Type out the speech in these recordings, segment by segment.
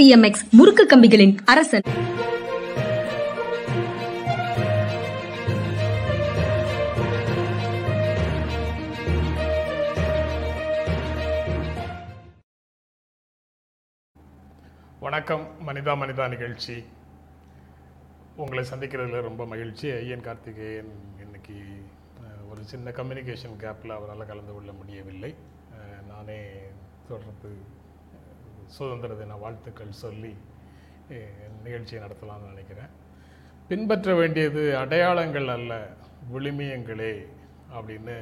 TMX முறுக்கு கம்பிகளின் அரசன். வணக்கம். மனிதா மனிதா நிகழ்ச்சி. உங்களை சந்திக்கிறதுல ரொம்ப மகிழ்ச்சி. ஐயன் கார்த்திகேயன் இன்னைக்கு ஒரு சின்ன கம்யூனிகேஷன் கேப்பில் அவரால் கலந்து கொள்ள முடியவில்லை. நானே தொடர்ந்து சுதந்திர தின வாழ்த்துக்கள் சொல்லி நிகழ்ச்சியை நடத்தலாம்னு நினைக்கிறேன். பின்பற்ற வேண்டியது அடையாளங்கள் அல்ல விழுமியங்களே அப்படின்னு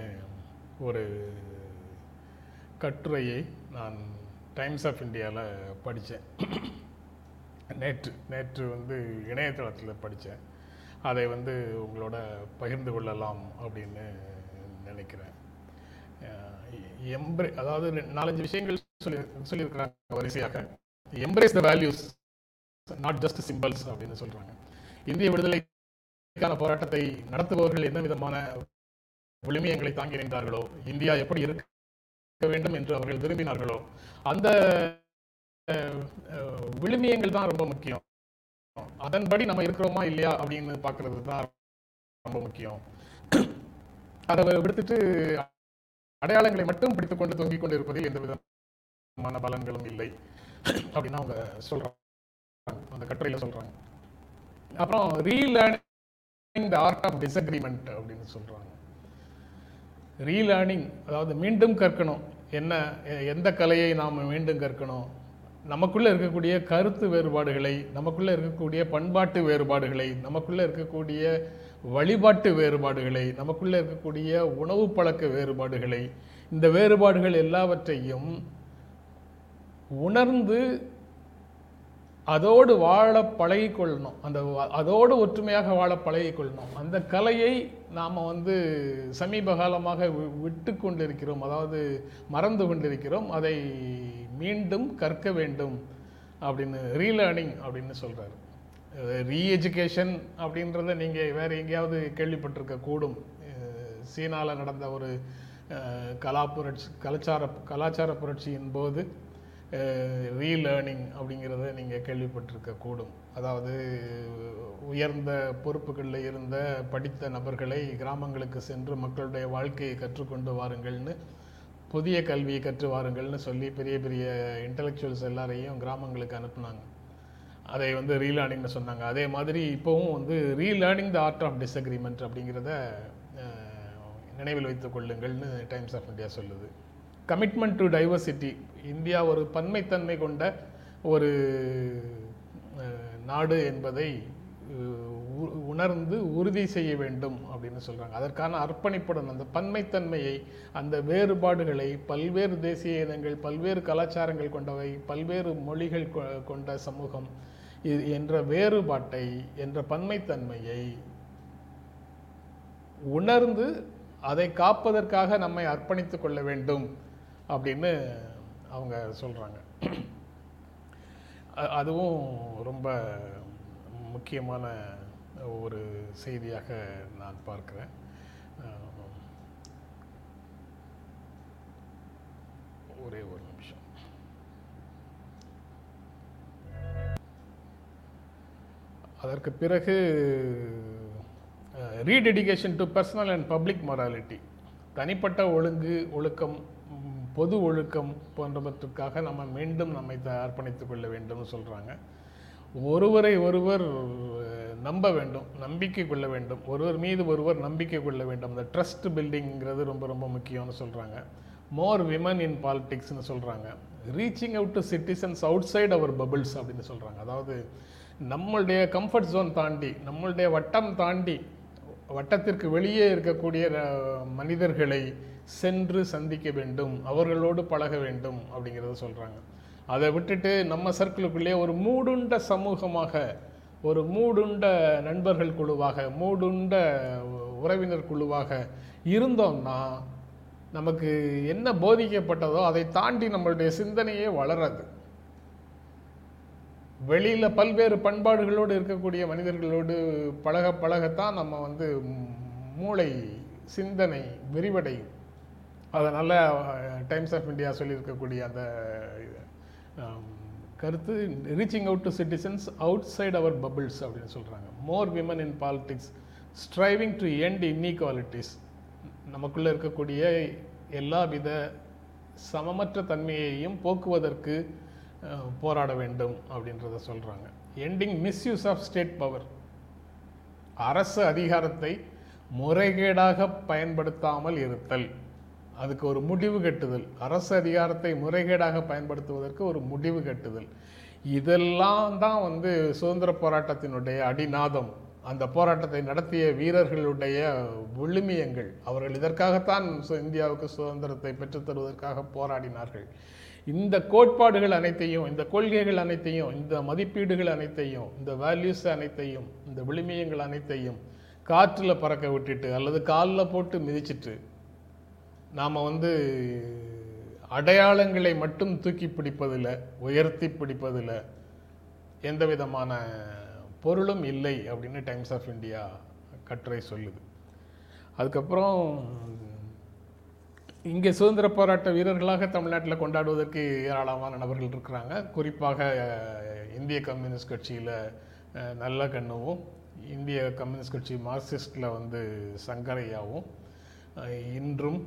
ஒரு கட்டுரையை நான் டைம்ஸ் ஆஃப் இந்தியாவில் படித்தேன். நேற்று நேற்று வந்து இணையதளத்தில் படித்தேன். அதை வந்து உங்களோட பகிர்ந்து கொள்ளலாம் அப்படின்னு நினைக்கிறேன். எம்ப்ரே அதாவது நாலஞ்சு விஷயங்கள் சொல்லி சொல்லியிருக்கிறாங்க வரிசையாக embrace the values not just symbols அப்படின்னு சொல்கிறாங்க இந்திய விடுதலைக்கான போராட்டத்தை நடத்துபவர்கள் என்ன விதமான விழுமியங்களை தாங்கி நின்றார்களோ இந்தியா எப்படி இருக்க வேண்டும் என்று அவர்கள் விரும்பினார்களோ அந்த விழுமியங்கள் தான் ரொம்ப முக்கியம். அதன்படி நம்ம இருக்கிறோமா இல்லையா அப்படின்னு பார்க்கறது தான் ரொம்ப முக்கியம். அதை விடுத்துட்டு அடையாளங்களை மட்டும் பிடித்துக்கொண்டு தொங்கிக் கொண்டு இருப்பதில் எந்த மன பலன்களும் இல்லை. அப்படின்னு அவங்க சொல்கிறாங்க அந்த கட்டுரையில் சொல்கிறாங்க அப்புறம் relearning the art of disagreement அப்படின்னு சொல்கிறாங்க ரீலேர்னிங் அதாவது மீண்டும் கற்கணும். என்ன எந்த கலையை நாம் மீண்டும் கற்கணும்? நமக்குள்ளே இருக்கக்கூடிய கருத்து வேறுபாடுகளை நமக்குள்ளே இருக்கக்கூடிய பண்பாட்டு வேறுபாடுகளை நமக்குள்ளே இருக்கக்கூடிய வழிபாட்டு வேறுபாடுகளை நமக்குள்ளே இருக்கக்கூடிய உணவு பழக்க வேறுபாடுகளை இந்த வேறுபாடுகள் எல்லாவற்றையும் உணர்ந்து அதோடு வாழ பழகிக்கொள்ளணும். அந்த அதோடு ஒற்றுமையாக வாழ பழகிக்கொள்ளணும். அந்த கலையை நாம் வந்து சமீப காலமாக வி- விட்டு கொண்டிருக்கிறோம். அதாவது மறந்து கொண்டிருக்கிறோம். அதை மீண்டும் கற்க வேண்டும் அப்படின்னு ரீலேர்னிங் அப்படின்னு சொல்கிறார் ரீஎஜுகேஷன் அப்படின்றத நீங்கள் வேறு எங்கேயாவது கேள்விப்பட்டிருக்க கூடும். நடந்த ஒரு கலா புரட்சி கலாச்சார கலாச்சார புரட்சியின் போது ரீலேர்னிங் அப்படிங்கிறத நீங்கள் கேள்விப்பட்டிருக்க கூடும். அதாவது உயர்ந்த பொறுப்புகளில் இருந்த படித்த நபர்களை கிராமங்களுக்கு சென்று மக்களுடைய வாழ்க்கையை கற்றுக்கொண்டு வாருங்கள்னு புதிய கல்வியை கற்று வாருங்கள்னு சொல்லி பெரிய பெரிய இன்டலெக்சுவல்ஸ் எல்லாரையும் கிராமங்களுக்கு அனுப்புனாங்க. அதை வந்து ரீலேர்னிங்னு சொன்னாங்க. அதே மாதிரி இப்போவும் வந்து relearning the art of disagreement அப்படிங்கிறத நினைவில் வைத்துக் கொள்ளுங்கள்னு டைம்ஸ் ஆஃப் இந்தியா சொல்லுது. கமிட்மெண்ட் டு டைவர்சிட்டி இந்தியா ஒரு பன்மைத்தன்மை கொண்ட ஒரு நாடு என்பதை உ- உணர்ந்து உறுதி செய்ய வேண்டும் அப்படின்னு சொல்கிறாங்க அதற்கான அர்ப்பணிப்புடன் அந்த பன்மைத்தன்மையை அந்த வேறுபாடுகளை பல்வேறு தேசிய இனங்கள் பல்வேறு கலாச்சாரங்கள் கொண்டவை பல்வேறு மொழிகள் கொ- கொண்ட சமூகம் இது என்ற வேறுபாட்டை என்ற பன்மைத்தன்மையை உணர்ந்து அதை காப்பதற்காக நம்மை அர்ப்பணித்துக் கொள்ள வேண்டும் அப்படின்னு அவங்க சொல்கிறாங்க அதுவும் ரொம்ப முக்கியமான ஒரு செய்தியாக நான் பார்க்குறேன். ஒரே ஒரு நிமிஷம். அதற்கு பிறகு rededication to personal and public morality தனிப்பட்ட ஒழுங்கு ஒழுக்கம் பொது ஒழுக்கம் போன்றவற்றுக்காக நம்ம மீண்டும் நம்மை த- அர்ப்பணித்துக் கொள்ள வேண்டும்னு சொல்கிறாங்க ஒருவரை ஒருவர் நம்ப வேண்டும் நம்பிக்கை கொள்ள வேண்டும். ஒருவர் மீது ஒருவர் நம்பிக்கை கொள்ள வேண்டும். இந்த ட்ரஸ்ட் பில்டிங்கிறது ரொம்ப ரொம்ப முக்கியம்னு சொல்கிறாங்க மோர் விமன் இன் பாலிடிக்ஸ்னு சொல்கிறாங்க reaching out to citizens outside our bubbles அப்படின்னு சொல்கிறாங்க அதாவது நம்மளுடைய கம்ஃபர்ட் ஜோன் தாண்டி நம்மளுடைய வட்டம் தாண்டி வட்டத்திற்கு வெளியே இருக்கக்கூடிய மனிதர்களை சென்று சந்திக்க வேண்டும் அவர்களோடு பழக வேண்டும் அப்படிங்கிறத சொல்கிறாங்க அதை விட்டுட்டு நம்ம சர்க்கிளுக்குள்ளே ஒரு மூடுண்ட சமூகமாக ஒரு மூடுண்ட நண்பர்கள் குழுவாக மூடுண்ட உறவினர் குழுவாக இருந்தோம்னா நமக்கு என்ன போதிக்கப்பட்டதோ அதை தாண்டி நம்மளுடைய சிந்தனையே வளராது. வெளியில் பல்வேறு பண்பாடுகளோடு இருக்கக்கூடிய மனிதர்களோடு பழக பழகத்தான் நம்ம வந்து மூளை சிந்தனை விரிவடையும். அதனால் டைம்ஸ் ஆஃப் இந்தியா சொல்லியிருக்கக்கூடிய அந்த கருத்து reaching out to citizens outside our bubbles அப்படின்னு சொல்கிறாங்க more women in politics striving to end inequalities நமக்குள்ளே இருக்கக்கூடிய எல்லா வித சமமற்ற தன்மையையும் போக்குவதற்கு போராட வேண்டும் அப்படின்றத சொல்கிறாங்க ending misuse of state power அரசு அதிகாரத்தை முறைகேடாக பயன்படுத்தாமல் இருத்தல். அதுக்கு ஒரு முடிவு கட்டுதல். அரசு அதிகாரத்தை முறைகேடாக பயன்படுத்துவதற்கு ஒரு முடிவு கட்டுதல். இதெல்லாம் தான் வந்து சுதந்திர போராட்டத்தினுடைய அடிநாதம். அந்த போராட்டத்தை நடத்திய வீரர்களுடைய விழுமியங்கள். அவர்கள் இதற்காகத்தான் சு- இந்தியாவுக்கு சுதந்திரத்தை பெற்றுத்தருவதற்காக போராடினார்கள். இந்த கோட்பாடுகள் அனைத்தையும் இந்த கொள்கைகள் அனைத்தையும் இந்த மதிப்பீடுகள் அனைத்தையும் இந்த வேல்யூஸ் அனைத்தையும் இந்த விளிமியங்கள் அனைத்தையும் காற்றில் பறக்க விட்டுட்டு அல்லது காலில் போட்டு மிதிச்சிட்டு நாம் வந்து அடையாளங்களை மட்டும் தூக்கி பிடிப்பதில் உயர்த்தி பிடிப்பதில் எந்த விதமான பொருளும் இல்லை அப்படின்னு டைம்ஸ் ஆஃப் இந்தியா கட்டுரை சொல்லுது. அதுக்கப்புறம் இங்கே சுதந்திர போராட்ட வீரர்களாக தமிழ்நாட்டில் கொண்டாடுவதற்கு ஏராளமான நபர்கள் இருக்கிறாங்க. குறிப்பாக இந்திய கம்யூனிஸ்ட் கட்சியில் நல்ல கண்ணுவும் இந்திய கம்யூனிஸ்ட் கட்சி மார்க்சிஸ்டில் வந்து சங்கரையாவும் இன்றும்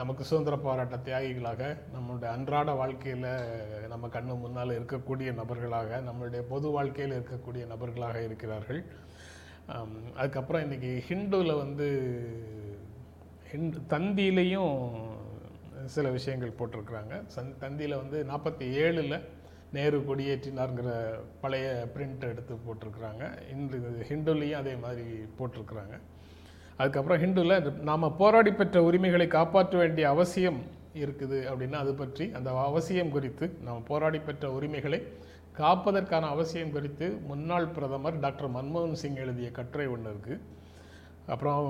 நமக்கு சுதந்திர போராட்ட தியாகிகளாக நம்மளுடைய அன்றாட வாழ்க்கையில் நம்ம கண்ணு முன்னால் இருக்கக்கூடிய நபர்களாக நம்மளுடைய பொது வாழ்க்கையில் இருக்கக்கூடிய நபர்களாக இருக்கிறார்கள். அதுக்கப்புறம் இன்றைக்கி ஹிந்துவில் வந்து தந்தியிலையும் சில விஷயங்கள் போட்டிருக்கிறாங்க. சந் தந்தியில் வந்து நாற்பத்தி ஏழில் நேரு கொடியேற்றினாருங்கிற பழைய பிரிண்ட் எடுத்து போட்டிருக்கிறாங்க. இன்று ஹிண்டுலேயும் அதே மாதிரி போட்டிருக்கிறாங்க. அதுக்கப்புறம் ஹிந்துவில் நாம் போராடி பெற்ற உரிமைகளை காப்பாற்ற வேண்டிய அவசியம் இருக்குது அப்படின்னா அது பற்றி அந்த அவசியம் குறித்து நாம் போராடி பெற்ற உரிமைகளை காப்பதற்கான அவசியம் குறித்து முன்னாள் பிரதமர் டாக்டர் மன்மோகன் சிங் எழுதிய கட்டுரை ஒன்று இருக்குது அப்புறம்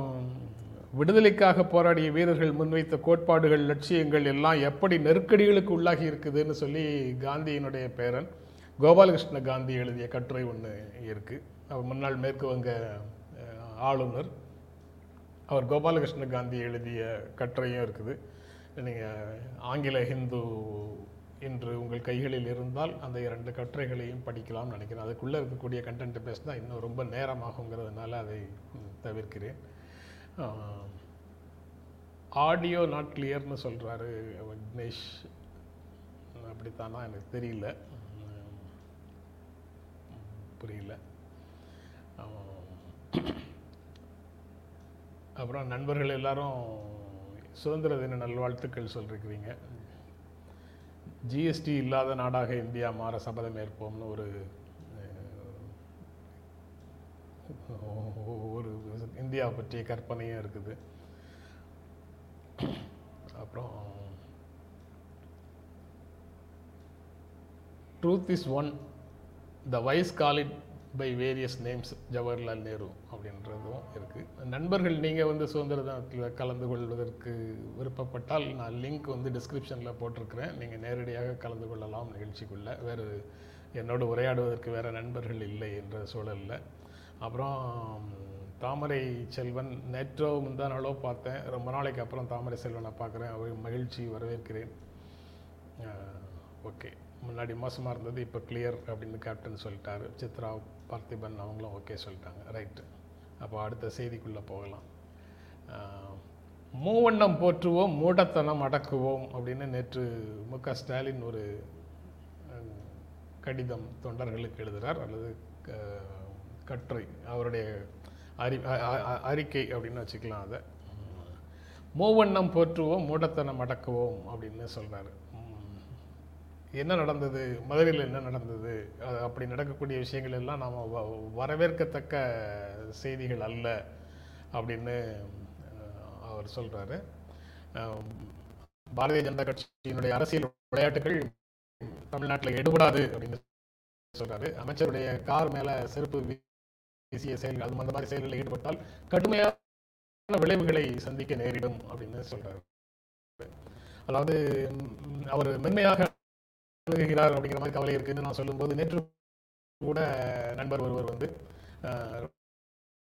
விடுதலைக்காக போராடிய வீரர்கள் முன்வைத்த கோட்பாடுகள் லட்சியங்கள் எல்லாம் எப்படி நெருக்கடிகளுக்கு உள்ளாகி இருக்குதுன்னு சொல்லி காந்தியினுடைய பேரன் கோபாலகிருஷ்ண காந்தி எழுதிய கட்டுரை ஒன்று இருக்குது அவர் முன்னாள் மேற்கு வங்க ஆளுநர். அவர் கோபாலகிருஷ்ண காந்தி எழுதிய கட்டுரையும் இருக்குது. நீங்கள் ஆங்கில ஹிந்து இன்று உங்கள் கைகளில் இருந்தால் அந்த இரண்டு கட்டுரைகளையும் படிக்கலாம்னு நினைக்கிறேன். அதுக்குள்ளே இருக்கக்கூடிய கண்டென்ட் பேசினா இன்னும் ரொம்ப நேரமாகுங்கிறதுனால அதை தவிர்க்கிறேன். ஆடியோ நாட் கிளியர்னு சொல்கிறாரு விக்னேஷ். அப்படித்தானா எனக்கு தெரியல. புரியல. அப்புறம் நண்பர்கள் எல்லாரும் சுதந்திர தின நல்வாழ்த்துக்கள் சொல்லிருக்கிறீங்க. ஜிஎஸ்டி இல்லாத நாடாக இந்தியா மாற சபதம் ஏற்போம்னு ஒரு ஒரு இந்தியா பற்றிய கற்பனையும் இருக்குது. அப்புறம் truth is one the wise called by various names Jawaharlal Nehru அப்படின்றதும் இருக்குது நண்பர்கள் நீங்கள் வந்து சுதந்திர தினத்தில் கலந்து கொள்வதற்கு விருப்பப்பட்டால் நான் லிங்க் வந்து டிஸ்கிரிப்ஷனில் போட்டிருக்கிறேன். நீங்கள் நேரடியாக கலந்து கொள்ளலாம் நிகழ்ச்சிக்குள்ளே. வேறு என்னோடு உரையாடுவதற்கு வேறு நண்பர்கள் இல்லை என்ற சூழலில். அப்புறம் தாமரை செல்வன் நேற்றோ முந்தா நாளோ பார்த்தேன். ரொம்ப நாளைக்கு அப்புறம் தாமரை செல்வனை பார்க்குறேன். அவர் மகிழ்ச்சி வரவேற்கிறேன். ஓகே. முன்னாடி மோசமாக இருந்தது இப்போ கிளியர் அப்படின்னு கேப்டன் சொல்லிட்டாரு. சித்ரா பார்த்திபன் அவங்களும் ஓகே சொல்லிட்டாங்க. ரைட்டு அப்போ அடுத்த செய்திக்குள்ளே போகலாம். மூவண்ணம் போற்றுவோம் மூடத்தனம் அடக்குவோம் அப்படின்னு நேற்று மு க ஸ்டாலின் ஒரு கடிதம் தொண்டர்களுக்கு எழுதுகிறார் அல்லது க- கட்டுரை. அவருடைய அறி அ- அறிக்கை அப்படின்னு வச்சுக்கலாம் அதை. மூவண்ணம் போற்றுவோம் மூடத்தனம் அடக்குவோம் அப்படின்னு சொல்கிறாரு என்ன நடந்தது? மதுரையில் என்ன நடந்தது? அது அப்படி நடக்கக்கூடிய விஷயங்கள் எல்லாம் நாம் வரவேற்கத்தக்க செய்திகள் அல்ல அப்படின்னு அவர் சொல்கிறாரு பாரதிய ஜனதா கட்சியினுடைய அரசியல் விளையாட்டுகள் தமிழ்நாட்டில் எடுபடாது அப்படின்னு சொல்கிறாரு அமைச்சருடைய கார் மேலே செருப்பு தேசிய செயல்கள் அது அந்த மாதிரி செயல்களில் ஈடுபட்டால் கடுமையான விளைவுகளை சந்திக்க நேரிடும் அப்படின்னு சொல்றாரு. அதாவது அவர் மென்மையாக அணுகுகிறார் அப்படிங்கிற மாதிரி கவலை இருக்குன்னு நான் சொல்லும்போது நேற்று கூட நண்பர் ஒருவர் வந்து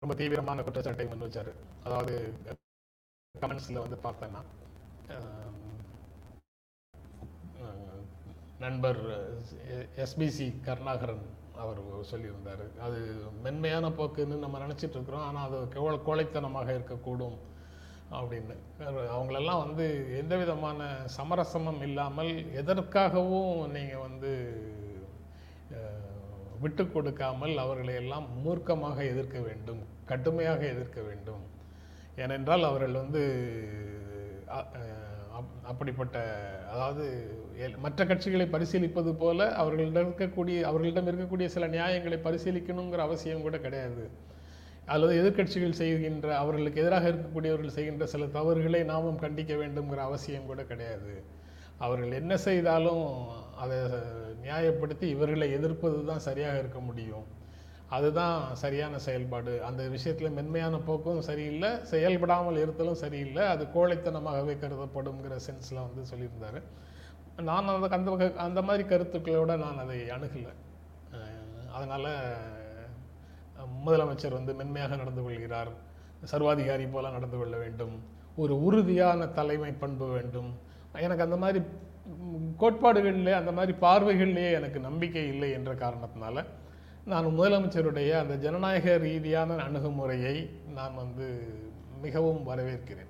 ரொம்ப தீவிரமான குற்றச்சாட்டை முன் வச்சார். அதாவது கமெண்ட்ஸில் வந்து பார்த்தேன்னா நண்பர் எஸ்பிசி கருணாகரன் அவர் சொல்லியிருந்தார். அது மென்மையான போக்குன்னு நம்ம நினச்சிட்டு இருக்கிறோம் ஆனால் அது கோல கோழைத்தனமாக இருக்கக்கூடும் அப்படின்னு. அவங்களெல்லாம் வந்து எந்த விதமான சமரசமும் இல்லாமல் எதற்காகவும் நீங்கள் வந்து விட்டு கொடுக்காமல் அவர்களை எல்லாம் மூர்க்கமாக எதிர்க்க வேண்டும் கடுமையாக எதிர்க்க வேண்டும். ஏனென்றால் அவர்கள் வந்து அப்படிப்பட்ட அதாவது மற்ற கட்சிகளை பரிசீலிப்பது போல அவர்களிடம் இருக்கக்கூடிய அவர்களிடம் இருக்கக்கூடிய சில நியாயங்களை பரிசீலிக்கணுங்கிற அவசியம் கூட கிடையாது. அல்லது எதிர்க்கட்சிகள் செய்கின்ற அவர்களுக்கு எதிராக இருக்கக்கூடியவர்கள் செய்கின்ற சில தவறுகளை நாமும் கண்டிக்க வேண்டும்ங்கிற அவசியம் கூட கிடையாது. அவர்கள் என்ன செய்தாலும் அதை நியாயப்படுத்தி இவர்களை எதிர்ப்பது தான் சரியாக இருக்க முடியும். அதுதான் சரியான செயல்பாடு. அந்த விஷயத்தில் மென்மையான போக்கும் சரியில்லை செயல்படாமல் இருத்தலும் சரியில்லை. அது கோழைத்தனமாகவே கருதப்படுங்கிற சென்ஸில் வந்து சொல்லியிருந்தாரு. நான் அந்த அந்த வகை- அந்த மாதிரி கருத்துக்களோட நான் அதை அணுகலை. அதனால் முதலமைச்சர் வந்து மென்மையாக நடந்து கொள்கிறார். சர்வாதிகாரி போல நடந்து கொள்ள வேண்டும். ஒரு உறுதியான தலைமை பண்பு வேண்டும். எனக்கு அந்த மாதிரி கோட்பாடுகள்லேயே கோட்பாடுகளிலே அந்த மாதிரி பார்வைகளிலேயே எனக்கு நம்பிக்கை இல்லை என்ற காரணத்தினால நான் முதலமைச்சருடைய அந்த ஜனநாயக ரீதியான அணுகுமுறையை நான் வந்து மிகவும் வரவேற்கிறேன்.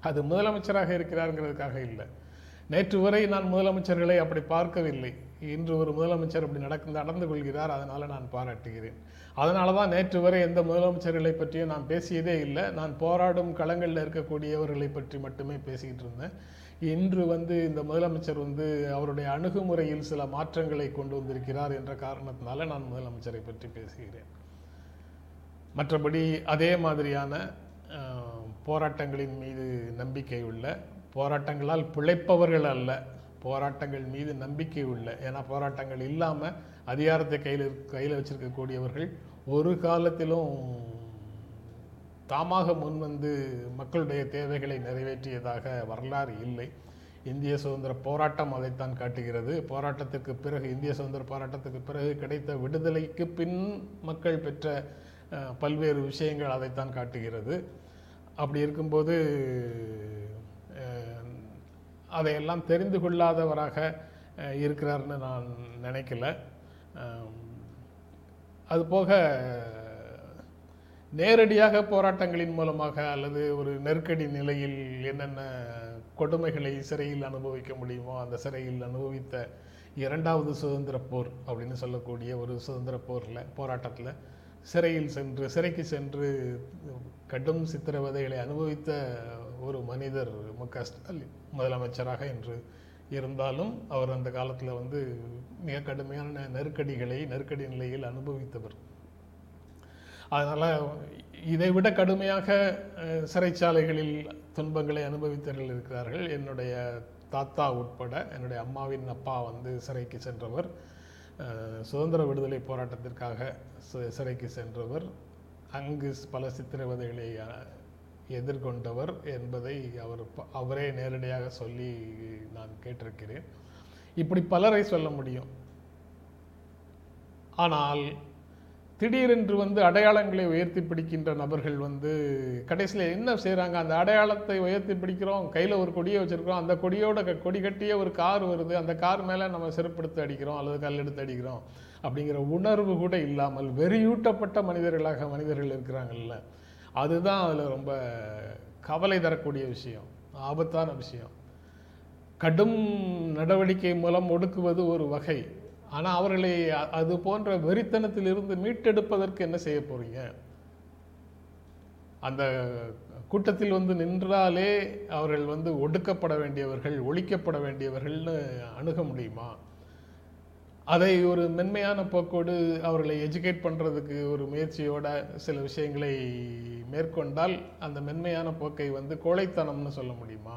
அது முதலமைச்சராக இருக்கிறாருங்கிறதுக்காக இல்லை. நேற்று வரை நான் முதலமைச்சர்களை அப்படி பார்க்கவில்லை. இன்று ஒரு முதலமைச்சர் அப்படி நடக்கு நடந்து கொள்கிறார் அதனால் நான் பாராட்டுகிறேன். அதனால தான் நேற்று வரை எந்த முதலமைச்சர்களை பற்றியும் நான் பேசியதே இல்லை. நான் போராடும் களங்களில் இருக்கக்கூடியவர்களை பற்றி மட்டுமே பேசிக்கிட்டு இருந்தேன். இன்று வந்து இந்த முதலமைச்சர் வந்து அவருடைய அணுகுமுறையில் சில மாற்றங்களை கொண்டு வந்திருக்கிறார் என்ற காரணத்தினால நான் முதலமைச்சரை பற்றி பேசுகிறேன். மற்றபடி அதே மாதிரியான போராட்டங்களின் மீது நம்பிக்கை உள்ள போராட்டங்களால் பிழைப்பவர்கள் அல்ல. போராட்டங்கள் மீது நம்பிக்கை உள்ள ஏன்னா போராட்டங்கள் இல்லாமல் அதிகாரத்தை கையில் கையில் வச்சிருக்கக்கூடியவர்கள் ஒரு காலத்திலும் தாமாக முன்வந்து மக்களுடைய தேவைகளை நிறைவேற்றியதாக வரலாறு இல்லை. இந்திய சுதந்திர போராட்டம் அதைத்தான் காட்டுகிறது. போராட்டத்திற்கு பிறகு இந்திய சுதந்திர போராட்டத்துக்கு பிறகு கிடைத்த விடுதலைக்கு பின் மக்கள் பெற்ற பல்வேறு விஷயங்கள் அதைத்தான் காட்டுகிறது. அப்படி இருக்கும்போது அதையெல்லாம் தெரிந்து கொள்ளாதவராக இருக்கிறார்னு நான் நினைக்கல. அதுபோக நேரடியாக போராட்டங்களின் மூலமாக அல்லது ஒரு நெருக்கடி நிலையில் என்னென்ன கொடுமைகளை சிறையில் அனுபவிக்க முடியுமோ அந்த சிறையில் அனுபவித்த இரண்டாவது சுதந்திர போர் அப்படின்னு சொல்லக்கூடிய ஒரு சுதந்திர போரில் போராட்டத்தில் சிறையில் சென்று சிறைக்கு சென்று கடும் சித்திரவதைகளை அனுபவித்த ஒரு மனிதர் மு க ஸ்டாலின். முதலமைச்சராக இன்று இருந்தாலும் அவர் அந்த காலத்தில் வந்து மிக கடுமையான நெருக்கடிகளை நெருக்கடி நிலையில் அனுபவித்தவர். அதனால் இதை விட கடுமையாக சிறைச்சாலைகளில் துன்பங்களை அனுபவித்தவர்கள் இருக்கிறார்கள். என்னுடைய தாத்தா உட்பட என்னுடைய அம்மாவின் அப்பா வந்து சிறைக்கு சென்றவர். சுதந்திர விடுதலை போராட்டத்திற்காக சிறைக்கு சென்றவர். அங்கு பல சித்திரவதைகளை எதிர்கொண்டவர் என்பதை அவர் ப- அவரே நேரடியாக சொல்லி நான் கேட்டிருக்கிறேன். இப்படி பலரை சொல்ல முடியும். ஆனால் திடீரென்று வந்து அடையாளங்களை உயர்த்தி பிடிக்கின்ற நபர்கள் வந்து கடைசியில் என்ன செய்கிறாங்க அந்த அடையாளத்தை உயர்த்தி பிடிக்கிறோம் கையில் ஒரு கொடியை வச்சுருக்கிறோம் அந்த கொடியோட க- கொடி கட்டிய ஒரு கார் வருது அந்த கார் மேலே நம்ம செருப்படுத்து அடிக்கிறோம் அல்லது கல் எடுத்து அடிக்கிறோம் அப்படிங்கிற உணர்வு கூட இல்லாமல் வெறியூட்டப்பட்ட மனிதர்களாக மனிதர்கள் இருக்கிறாங்கல்ல. அதுதான் அதில் ரொம்ப கவலை தரக்கூடிய விஷயம் ஆபத்தான விஷயம். கடும் நடவடிக்கை மூலம் ஒடுக்குவது ஒரு வகை. ஆனால் அவர்களை அது போன்ற வெறித்தனத்திலிருந்து மீட்டெடுப்பதற்கு என்ன செய்ய போறீங்க? அந்த கூட்டத்தில் வந்து நின்றாலே அவர்கள் வந்து ஒடுக்கப்பட வேண்டியவர்கள் ஒழிக்கப்பட வேண்டியவர்கள்னு அணுக முடியுமா? அதை ஒரு மென்மையான போக்கோடு அவர்களை எஜுகேட் பண்ணுறதுக்கு ஒரு முயற்சியோட சில விஷயங்களை மேற்கொண்டால் அந்த மென்மையான போக்கை வந்து கோழைத்தனம்னு சொல்ல முடியுமா?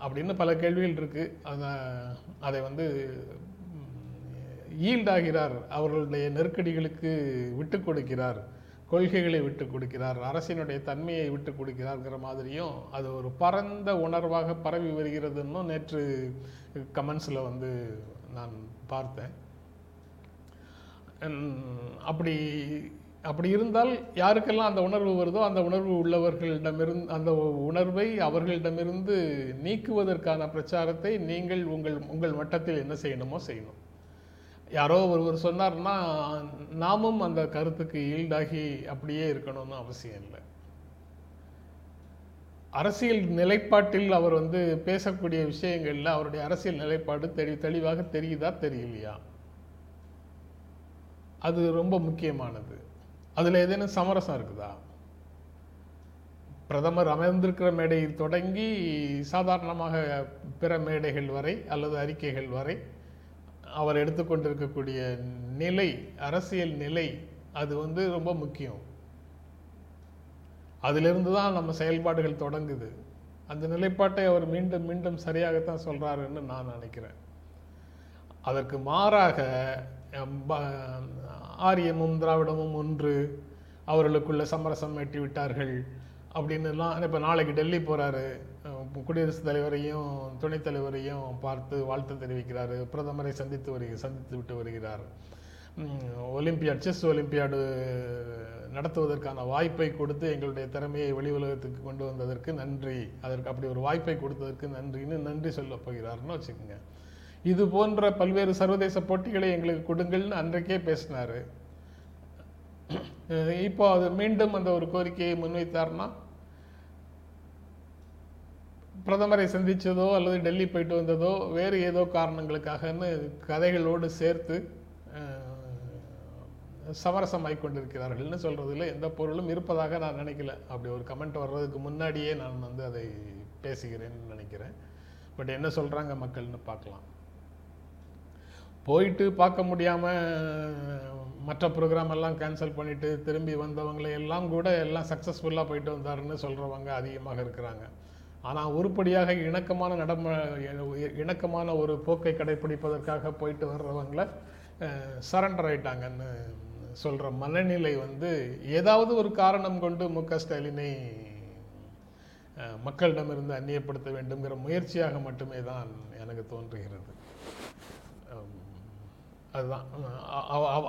அப்படின்னு பல கேள்விகள் இருக்குது அதை அதை வந்து ஈல்டாகிறார் அவர்களுடைய நெருக்கடிகளுக்கு விட்டு கொடுக்கிறார். கொள்கைகளை விட்டு கொடுக்கிறார். அரசினுடைய தன்மையை விட்டு கொடுக்கிறார்ங்கிற மாதிரியும் அது ஒரு பரந்த உணர்வாக பரவி வருகிறதுன்னு நேற்று கமெண்ட்ஸில் வந்து நான் பார்த்தேன். அப்படி அப்படி இருந்தால் யாருக்கெல்லாம் அந்த உணர்வு வருதோ அந்த உணர்வு உள்ளவர்களிடமிருந்து அந்த உணர்வை அவர்களிடமிருந்து நீக்குவதற்கான பிரச்சாரத்தை நீங்கள் உங்கள் உங்கள் மட்டத்தில் என்ன செய்யணுமோ செய்யணும். யாரோ ஒருவர் சொன்னார்னா நாமும் அந்த கருத்துக்கு ஈல்டாகி அப்படியே இருக்கணும்னு அவசியம் இல்லை. அரசியல் நிலைப்பாட்டில் அவர் வந்து பேசக்கூடிய விஷயங்களில் அவருடைய அரசியல் நிலைப்பாடு தெளி தெளிவாக தெரியுதா தெரியலையா? அது ரொம்ப முக்கியமானது. அதில் ஏதேனும் சமரசம் இருக்குதா? பிரதமர் அமர்ந்திருக்கிற மேடையில் தொடங்கி சாதாரணமாக பிற மேடைகள் வரை அல்லது அறிக்கைகள் வரை அவர் எடுத்துக்கொண்டிருக்கக்கூடிய நிலை அரசியல் நிலை அது வந்து ரொம்ப முக்கியம். அதிலிருந்து தான் நம்ம செயல்பாடுகள் தொடங்குது. அந்த நிலைப்பாட்டை அவர் மீண்டும் மீண்டும் சரியாகத்தான் சொல்கிறாருன்னு நான் நினைக்கிறேன். அதற்கு மாறாக ஆரியமும் திராவிடமும் ஒன்று அவர்களுக்குள்ள சமரசம் எட்டி விட்டார்கள் அப்படின்னுலாம் இப்போ நாளைக்கு டெல்லி போகிறாரு குடியரசுத் தலைவரையும் துணைத் தலைவரையும் பார்த்து வாழ்த்து தெரிவிக்கிறாரு. பிரதமரை சந்தித்து வருகிற சந்தித்து விட்டு வருகிறார். ஒலிம்பியாட் செஸ் ஒலிம்பியாடு நடத்துவதற்கான வாய்ப்பை கொடுத்து எங்களுடைய திறமையை வெளி உலகத்துக்கு கொண்டு வந்ததற்கு நன்றி. அதற்கு அப்படி ஒரு வாய்ப்பை கொடுத்ததற்கு நன்றின்னு நன்றி சொல்லப் போகிறாருன்னு வச்சுக்கோங்க. இது போன்ற பல்வேறு சர்வதேச போட்டிகளை எங்களுக்கு கொடுங்கள்னு அன்றைக்கே பேசினாரு. இப்போ அது மீண்டும் அந்த ஒரு கோரிக்கையை முன்வைத்தார்னா பிரதமரை சந்தித்ததோ அல்லது டெல்லி போயிட்டு வந்ததோ வேறு ஏதோ காரணங்களுக்காகன்னு கதைகளோடு சேர்த்து அஹ், சமரசமாய் கொண்டிருக்கிறார்கள்னு சொல்றதுல எந்த பொருளும் இருப்பதாக நான் நினைக்கல. அப்படி ஒரு கமெண்ட் வர்றதுக்கு முன்னாடியே நான் வந்து அதை பேசுகிறேன்னு நினைக்கிறேன். பட் என்ன சொல்கிறாங்க மக்கள்னு பார்க்கலாம். போயிட்டு பார்க்க முடியாமல் மற்ற ப்ரோக்ராம் எல்லாம் கேன்சல் பண்ணிவிட்டு திரும்பி வந்தவங்களை எல்லாம் கூட எல்லாம் சக்ஸஸ்ஃபுல்லாக போயிட்டு வந்தாருன்னு சொல்கிறவங்க அதிகமாக இருக்கிறாங்க. ஆனால் உருப்படியாக இணக்கமான நடம இணக்கமான ஒரு போக்கை கடைபிடிப்பதற்காக போயிட்டு வர்றவங்கள சரண்டர் ஆயிட்டாங்கன்னு சொல்கிற மனநிலை வந்து ஏதாவது ஒரு காரணம் கொண்டு மு க ஸ்டாலினை மக்களிடமிருந்து அந்நியப்படுத்த வேண்டுங்கிற முயற்சியாக மட்டுமே தான் எனக்கு தோன்றுகிறது. அதுதான்.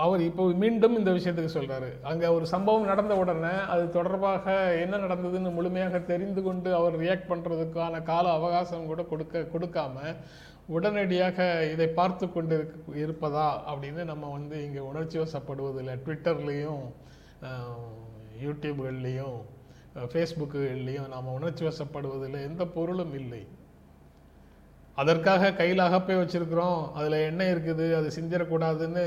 அவர் இப்போ மீண்டும் இந்த விஷயத்துக்கு சொல்கிறாரு அங்கே ஒரு சம்பவம் நடந்த உடனே அது தொடர்பாக என்ன நடந்ததுன்னு முழுமையாக தெரிந்து கொண்டு அவர் ரியாக்ட் பண்ணுறதுக்கான கால அவகாசம் கூட கொடுக்க கொடுக்காம உடனடியாக இதை பார்த்து கொண்டு இருப்பதா அப்படின்னு நம்ம வந்து இங்கே உணர்ச்சி வசப்படுவதில்லை ட்விட்டர்லேயும் யூடியூப்கள்லேயும் ஃபேஸ்புக்குகள்லேயும் நாம் உணர்ச்சி வசப்படுவதில் எந்த பொருளும் இல்லை. அதற்காக கையில் அகப்பை வச்சுருக்குறோம். அதில் எண்ணெய் இருக்குது அது சிந்திரக்கூடாதுன்னு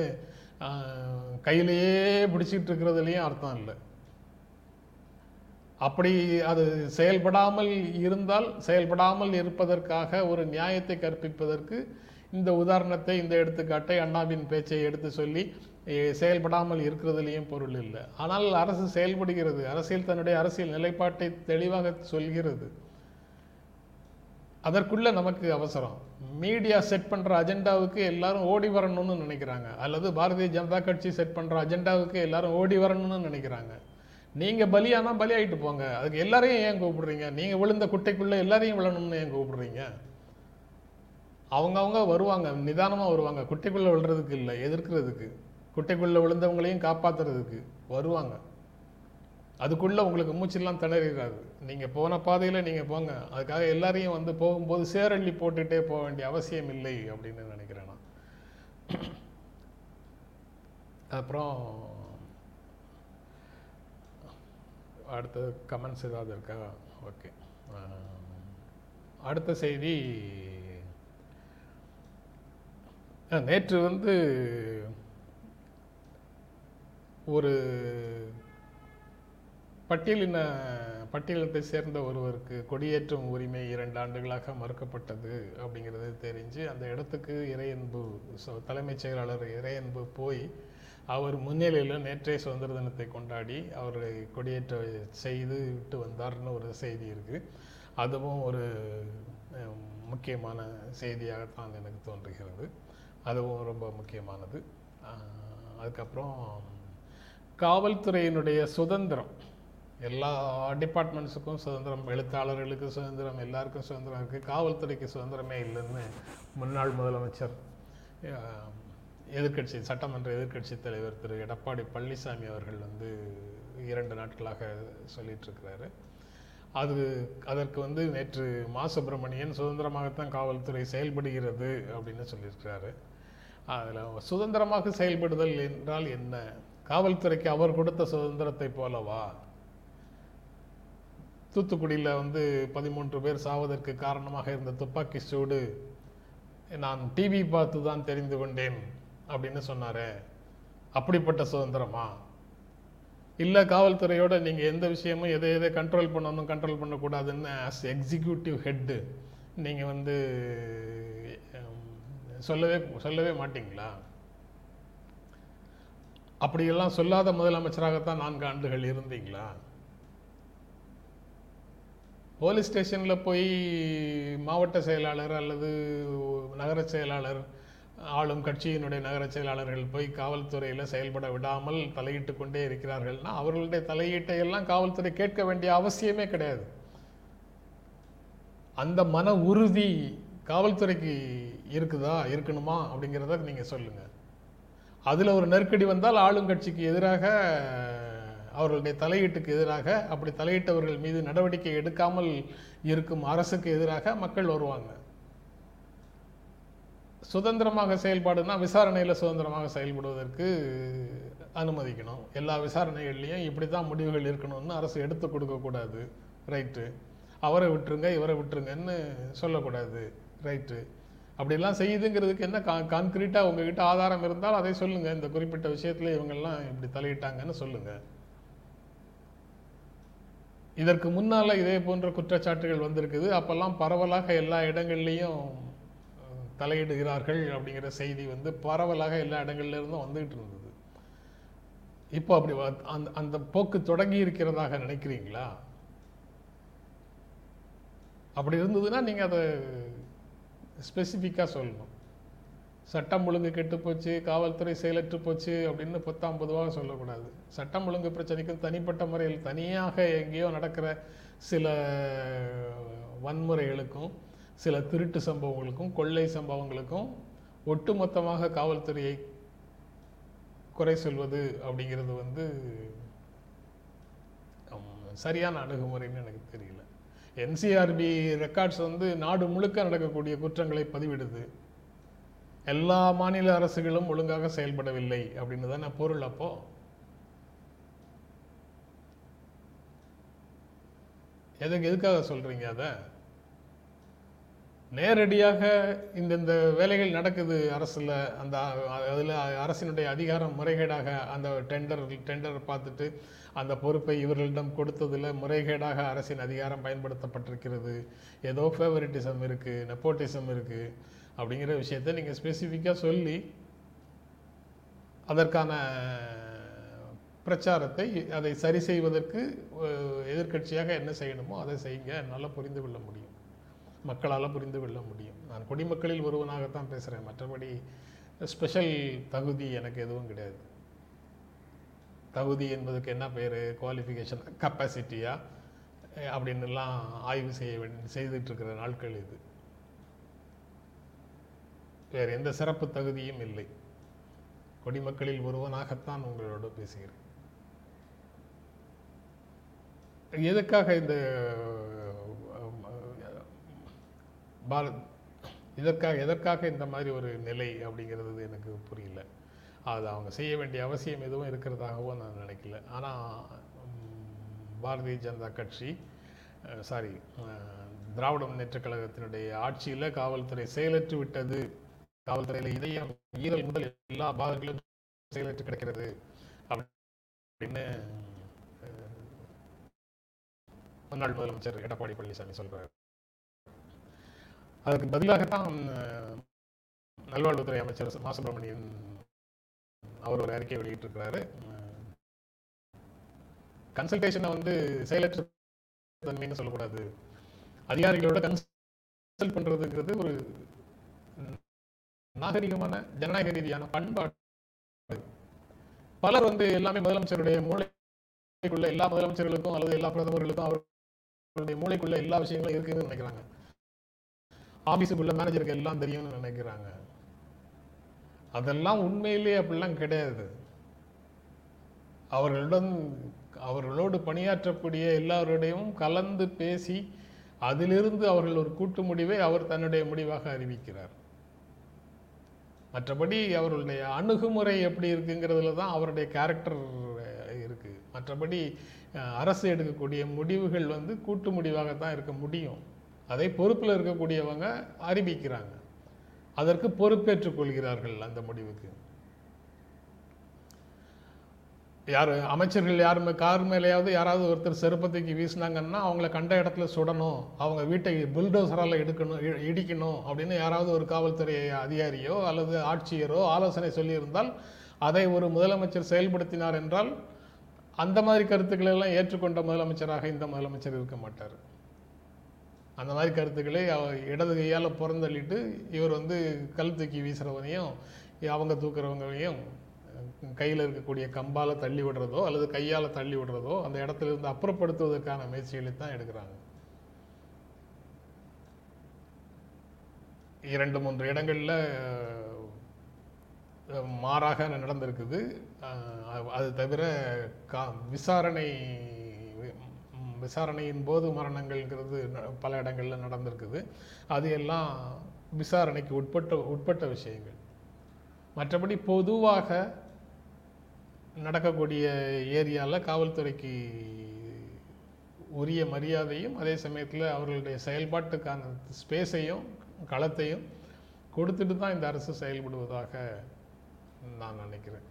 கையிலேயே பிடிச்சிட்டு இருக்கிறதுலேயும் அர்த்தம் இல்லை. அப்படி அது செயல்படாமல் இருந்தால் செயல்படாமல் இருப்பதற்காக ஒரு நியாயத்தை கற்பிப்பதற்கு இந்த உதாரணத்தை இந்த எடுத்துக்காட்டை அண்ணாவின் பேச்சை எடுத்து சொல்லி செயல்படாமல் இருக்கிறதுலேயும் பொருள் இல்லை. ஆனால் அரசு செயல்படுகிறது. அரசியல் தன்னுடைய அரசியல் நிலைப்பாட்டை தெளிவாக சொல்கிறது. அதற்குள்ள நமக்கு அவசரம். மீடியா செட் பண்ணுற அஜெண்டாவுக்கு எல்லாரும் ஓடி வரணும்னு நினைக்கிறாங்க. அல்லது பாரதிய ஜனதா கட்சி செட் பண்ணுற அஜெண்டாவுக்கு எல்லாரும் ஓடி வரணும்னு நினைக்கிறாங்க. நீங்கள் பலியானா பலியாயிட்டு போங்க. அதுக்கு எல்லாரையும் ஏன் கூப்பிடுறீங்க? நீங்கள் விழுந்த குட்டைக்குள்ளே எல்லாரையும் விழணும்னு ஏன் கூப்பிடுறீங்க? அவங்கவுங்க வருவாங்க நிதானமாக வருவாங்க. குட்டைக்குள்ளே விழுறதுக்கு இல்லை எதிர்க்கிறதுக்கு. குட்டைக்குள்ளே விழுந்தவங்களையும் காப்பாத்துறதுக்கு வருவாங்க. அதுக்குள்ளே உங்களுக்கு மூச்செல்லாம் திணறிடாது. நீங்கள் போன பாதையில் நீங்கள் போங்க. அதுக்காக எல்லாரையும் வந்து போகும்போது சேரள்ளி போட்டுகிட்டே போக வேண்டிய அவசியம் இல்லை அப்படின்னு நினைக்கிறேன் நான். அப்புறம் அடுத்த கமெண்ட்ஸ் ஏதாவது இருக்கா? ஓகே அடுத்த செய்தி நேற்று வந்து ஒரு பட்டியலின பட்டியலத்தை சேர்ந்த ஒருவருக்கு கொடியேற்றும் உரிமை இரண்டு ஆண்டுகளாக மறுக்கப்பட்டது அப்படிங்கிறது தெரிஞ்சு அந்த இடத்துக்கு இறையன்பு தலைமைச் செயலாளர் இறையன்பு போய் அவர் முன்னிலையில் நேற்றைய சுதந்திர தினத்தை கொண்டாடி அவரை கொடியேற்ற செய்து விட்டு வந்தார்னு ஒரு செய்தி இருக்குது அதுவும் ஒரு முக்கியமான செய்தியாகத்தான் எனக்கு தோன்றுகிறது. அதுவும் ரொம்ப முக்கியமானது. அதுக்கப்புறம் காவல்துறையினுடைய சுதந்திரம். எல்லா டிபார்ட்மெண்ட்ஸுக்கும் சுதந்திரம் எழுத்தாளர்களுக்கு சுதந்திரம் எல்லாருக்கும் சுதந்திரம் இருக்குது காவல்துறைக்கு சுதந்திரமே இல்லைன்னு முன்னாள் முதலமைச்சர் அஹ், எதிர்க்கட்சி சட்டமன்ற எதிர்க்கட்சி தலைவர் திரு. எடப்பாடி பழனிசாமி அவர்கள் வந்து இரண்டு நாட்களாக சொல்லிட்டுருக்கிறாரு. அது அதற்கு வந்து நேற்று மா. சுப்பிரமணியன் சுதந்திரமாகத்தான் காவல்துறை செயல்படுகிறது அப்படின்னு சொல்லியிருக்கிறாரு. அதில் சுதந்திரமாக செயல்படுதல் என்றால் என்ன? காவல்துறைக்கு அவர் கொடுத்த சுதந்திரத்தை போலவா? தூத்துக்குடியில் வந்து பதிமூன்று பேர் சாவதற்கு காரணமாக இருந்த துப்பாக்கி சூடு. நான் டிவி பார்த்து தான் தெரிந்து கொண்டேன். அப்படின்னு சொன்னாரே. அப்படிப்பட்ட சுதந்திரமா? இல்லை காவல்துறையோட நீங்கள் எந்த விஷயமும் எதை எதை கண்ட்ரோல் பண்ணணும் கண்ட்ரோல் பண்ணக்கூடாதுன்னு ஆஸ் எக்ஸிக்யூட்டிவ் ஹெட்டு நீங்கள் வந்து சொல்லவே சொல்லவே மாட்டிங்களா? அப்படியெல்லாம் சொல்லாத முதலமைச்சராகத்தான் நான்கு ஆண்டுகள் இருந்தீங்களா? போலீஸ் ஸ்டேஷனில் போய் மாவட்ட செயலாளர் அல்லது நகர செயலாளர் ஆளும் கட்சியினுடைய நகர செயலாளர்கள் போய் காவல்துறையில் செயல்பட விடாமல் தலையிட்டு கொண்டே இருக்கிறார்கள்னா அவர்களுடைய தலையீட்டை எல்லாம் காவல்துறை கேட்க வேண்டிய அவசியமே கிடையாது. அந்த மன உறுதி காவல்துறைக்கு இருக்குதா இருக்கணுமா அப்படிங்கிறத நீங்கள் சொல்லுங்கள் அதில் ஒரு நெருக்கடி வந்தால் ஆளுங்கட்சிக்கு எதிராக அவர்களுடைய தலையீட்டுக்கு எதிராக அப்படி தலையிட்டவர்கள் மீது நடவடிக்கை எடுக்காமல் இருக்கும் அரசுக்கு எதிராக மக்கள் வருவாங்க. சுதந்திரமாக செயல்பாடுனா விசாரணையில் சுதந்திரமாக செயல்படுவதற்கு அனுமதிக்கணும். எல்லா விசாரணைகள்லையும் இப்படி தான் முடிவுகள் இருக்கணும்னு அரசு எடுத்து கொடுக்கக்கூடாது ரைட்டு அவரை விட்டுருங்க இவரை விட்டுருங்கன்னு சொல்லக்கூடாது. ரைட்டு அப்படிலாம் செய்யுதுங்கிறதுக்கு என்ன கா கான்க்ரீட்டாக உங்ககிட்ட ஆதாரம் இருந்தால் அதை சொல்லுங்கள் இந்த குறிப்பிட்ட விஷயத்தில் இவங்கெல்லாம் இப்படி தலையிட்டாங்கன்னு சொல்லுங்கள் இதற்கு முன்னால் இதே போன்ற குற்றச்சாட்டுகள் வந்திருக்குது. அப்போல்லாம் பரவலாக எல்லா இடங்கள்லையும் தலையிடுகிறார்கள் அப்படிங்கிற செய்தி வந்து பரவலாக எல்லா இடங்கள்லேருந்தும் வந்துகிட்டு இருந்தது. இப்போ அப்படி அந்த அந்த போக்கு தொடங்கி இருக்கிறதாக நினைக்கிறீங்களா? அப்படி இருந்ததுன்னா நீங்கள் அதை ஸ்பெசிஃபிக்காக சொல்லணும். சட்டம் ஒழுங்கு கெட்டு போச்சு காவல்துறை செயலற்று போச்சு அப்படின்னு பத்தாம் பொதுவாக சொல்லக்கூடாது. சட்டம் ஒழுங்கு பிரச்சனைக்கும் தனிப்பட்ட முறையில் தனியாக எங்கேயோ நடக்கிற சில வன்முறைகளுக்கும் சில திருட்டு சம்பவங்களுக்கும் கொள்ளை சம்பவங்களுக்கும் ஒட்டுமொத்தமாக காவல்துறையை குறை சொல்வது அப்படிங்கிறது வந்து சரியான அணுகுமுறைன்னு எனக்கு தெரியல. என்சிஆர்பி ரெக்கார்ட்ஸ் வந்து நாடு முழுக்க நடக்கக்கூடிய குற்றங்களை பதிவிடுது. எல்லா மாநில அரசுகளும் ஒழுங்காக செயல்படவில்லை அப்படின்னு தானே பொருள் அப்போ. எதுக்கு எதுக்காக சொல்றீங்க அதை? நேரடியாக இந்தந்த வேலைகள் நடக்குது அரசில் அந்த அதில் அரசினுடைய அதிகாரம் முறைகேடாக அந்த டெண்டர் டெண்டர் பார்த்துட்டு அந்த பொறுப்பை இவர்களிடம் கொடுத்ததில் முறைகேடாக அரசின் அதிகாரம் பயன்படுத்தப்பட்டிருக்கிறது. ஏதோ ஃபேவரிட்டிசம் இருக்குது நெப்போட்டிசம் இருக்குது அப்படிங்கிற விஷயத்தை நீங்கள் ஸ்பெசிஃபிக்காக சொல்லி அதற்கான பிரச்சாரத்தை அதை சரி செய்வதற்கு எதிர்கட்சியாக எதிர்க்கட்சியாக என்ன செய்யணுமோ அதை செய்யுங்க என்னால் புரிந்து கொள்ள முடியும். மக்களால் புரிந்து கொள்ள முடியும். நான் குடிமக்களில் ஒருவனாகத்தான் பேசுகிறேன் மற்றபடி ஸ்பெஷல் தகுதி எனக்கு எதுவும் கிடையாது. தகுதி என்பதுக்கு என்ன பேர்? குவாலிஃபிகேஷன் கப்பாசிட்டியா அப்படின்னுலாம் ஆய்வு செய்ய வேண்டி செய்துட்டு இருக்கிற நாட்கள் இது. வேறு எந்த சிறப்பு தகுதியும் இல்லை. குடிமக்களில் ஒருவனாகத்தான் உங்களோடு பேசுகிறேன். எதுக்காக இந்த பாரத் இதற்காக எதற்காக இந்த மாதிரி ஒரு நிலை அப்படிங்கிறது எனக்கு புரியல. அது அவங்க செய்ய வேண்டிய அவசியம் எதுவும் இருக்கிறதாகவும் நான் நினைக்கல. ஆனால் பாரதிய ஜனதா கட்சி சாரி திராவிட முன்னேற்றக் கழகத்தினுடைய ஆட்சியில் காவல்துறை செயலற்று விட்டது. காவல்துறையில் இதயம் ஈரல் முதல் எல்லா பாகங்களும் செயலற்று கிடக்கிறது அப்படின்னு முன்னாள் முதலமைச்சர் எடப்பாடி பழனிசாமி சொல்கிறார் அதுக்கு பதிலாகத்தான் நல்வாழ்வுத்துறை அமைச்சர் மா. சுப்பிரமணியன் அவர் ஒரு அறிக்கை வெளியிட்டிருக்கிறாரு. கன்சல்டேஷனை வந்து செயலற்ற தன்மைன்னு சொல்லக்கூடாது. அதிகாரிகளோட கன்சல்ட் பண்றதுங்கிறது ஒரு நாகரிகமான ஜனநாயக ரீதியான பண்பாடு. பலர் வந்து எல்லாமே முதலமைச்சருடைய மூளைக்குள்ள எல்லா முதலமைச்சர்களுக்கும் அல்லது எல்லா பிரதமர்களுக்கும் அவர்களுடைய மூளைக்குள்ள எல்லா விஷயங்களும் இருக்குன்னு நினைக்கிறாங்க. ஆஃபீஸுக்குள்ள மேனேஜருக்கு எல்லாம் தெரியும்னு நினைக்கிறாங்க. அதெல்லாம் உண்மையிலேயே அப்படிலாம் கிடையாது. அவர்களுடன் அவர்களோடு பணியாற்றக்கூடிய எல்லாருடையும் கலந்து பேசி அதிலிருந்து அவர்கள் ஒரு கூட்டு முடிவை அவர் தன்னுடைய முடிவாக அறிவிக்கிறார். மற்றபடி அவர்களுடைய அணுகுமுறை எப்படி இருக்குங்கிறதுல தான் அவருடைய கேரக்டர் இருக்குது மற்றபடி அரசு எடுக்கக்கூடிய முடிவுகள் வந்து கூட்டு முடிவாக தான் இருக்க முடியும். அதை பொறுப்பில் இருக்கக்கூடியவங்க அறிவிக்கிறாங்க. அதற்கு பொறுப்பேற்றுக் கொள்கிறார்கள் அந்த முடிவுக்கு. யார் அமைச்சர்கள் யாருமே கார் மேலேயாவது யாராவது ஒருத்தர் செருப்பத்துக்கு வீசினாங்கன்னா அவங்கள கண்ட இடத்துல சுடணும். அவங்க வீட்டை புல்டோசரால் எடுக்கணும் இ- இடிக்கணும் அப்படின்னு யாராவது ஒரு காவல்துறை அதிகாரியோ அல்லது ஆட்சியரோ ஆலோசனை சொல்லியிருந்தால் அதை ஒரு முதலமைச்சர் செயல்படுத்தினார் என்றால் அந்த மாதிரி கருத்துக்களெல்லாம் ஏற்றுக்கொண்ட முதலமைச்சராக இந்த முதலமைச்சர் இருக்க மாட்டார். அந்த மாதிரி கருத்துக்களை அவ- இடது கையால் புறந்தள்ளிட்டு இவர் வந்து கல் தூக்கி வீசுறவனையும் அவங்க தூக்குறவங்களையும் கையில் இருக்கக்கூடிய கம்பால் தள்ளி விடுறதோ அல்லது கையால் தள்ளி விடுறதோ அந்த இடத்துல இருந்து அப்புறப்படுத்துவதற்கான முயற்சிகளை தான் எடுக்கிறாங்க. இரண்டு மூன்று இடங்களில் மாறாக நடந்திருக்குது. அது தவிர கா விசாரணை விசாரணையின் போது மரணங்கள்ங்கிறது ந- பல இடங்களில் நடந்திருக்குது. அது எல்லாம் விசாரணைக்கு உட்பட்ட உட்பட்ட விஷயங்கள். மற்றபடி பொதுவாக நடக்கக்கூடிய ஏரியாவில் காவல்துறைக்கு உரிய மரியாதையும் அதே சமயத்தில் அவர்களுடைய செயல்பாட்டுக்கான ஸ்பேஸையும் களத்தையும் கொடுத்துட்டு தான் இந்த அரசு செயல்படுவதாக நான் நினைக்கிறேன்.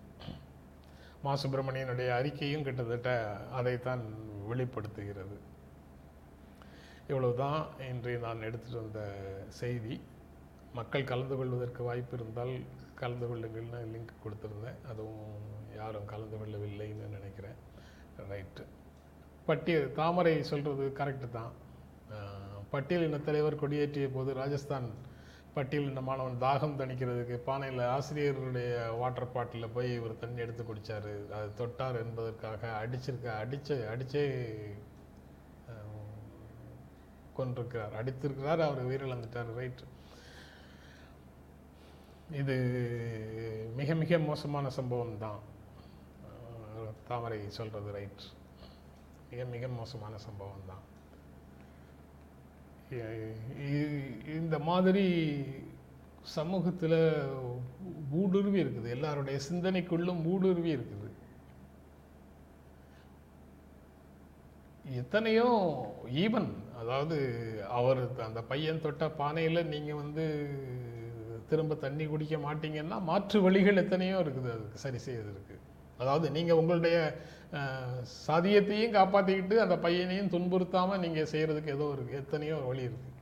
மா சுப்பிரமணியனுடைய அறிக்கையும் கிட்டத்தட்ட அதைத்தான் வெளிப்படுத்துகிறது. இவ்வளவுதான் இன்று நான் எடுத்துட்டு வந்த செய்தி. மக்கள் கலந்து கொள்வதற்கு வாய்ப்பு இருந்தால் கலந்து கொள்ளுங்கள்னு லிங்க் கொடுத்துருந்தேன். அதுவும் யாரும் கலந்து கொள்ளவில்லைன்னு நினைக்கிறேன். ரைட்டு பட்டியல் தாமரை சொல்கிறது கரெக்டு தான். பட்டியல் பட்டியலின தலைவர் கொடியேற்றிய போது ராஜஸ்தான் பட்டியலின மாணவன் தாகம் தணிக்கிறதுக்கு பானையில் ஆசிரியருடைய வாட்டர் பாட்டிலில் போய் இவர் தண்ணி எடுத்து குடிச்சாரு. அது தொட்டார் என்பதற்காக அடிச்சிருக்க அடிச்சு அடிச்சே கொண்டிருக்கிறார் அடித்திருக்கிறார் அவர் உயிரிழந்துட்டார். ரைட் இது மிக மிக மோசமான சம்பவம் தான். தாமரை சொல்கிறது ரைட் மிக மிக மோசமான சம்பவம் தான். இந்த மாதிரி சமூகத்தில் ஊடுருவி இருக்குது. எல்லாருடைய சிந்தனைக்குள்ளும் ஊடுருவி இருக்குது. எத்தனையோ ஈவன் அதாவது அவர் அந்த பையன் தொட்ட பானையில் நீங்கள் வந்து திரும்ப தண்ணி குடிக்க மாட்டீங்கன்னா மாற்று வழிகள் எத்தனையோ இருக்குது. அதுக்கு சரி செய்யறதுக்கு. அதாவது நீங்கள் உங்களுடைய சதியத்தையும் காப்பாற்றிக்கிட்டு அந்த பையனையும் துன்புறுத்தாமல் நீங்கள் செய்கிறதுக்கு ஏதோ ஒரு எத்தனையோ வழி இருக்குது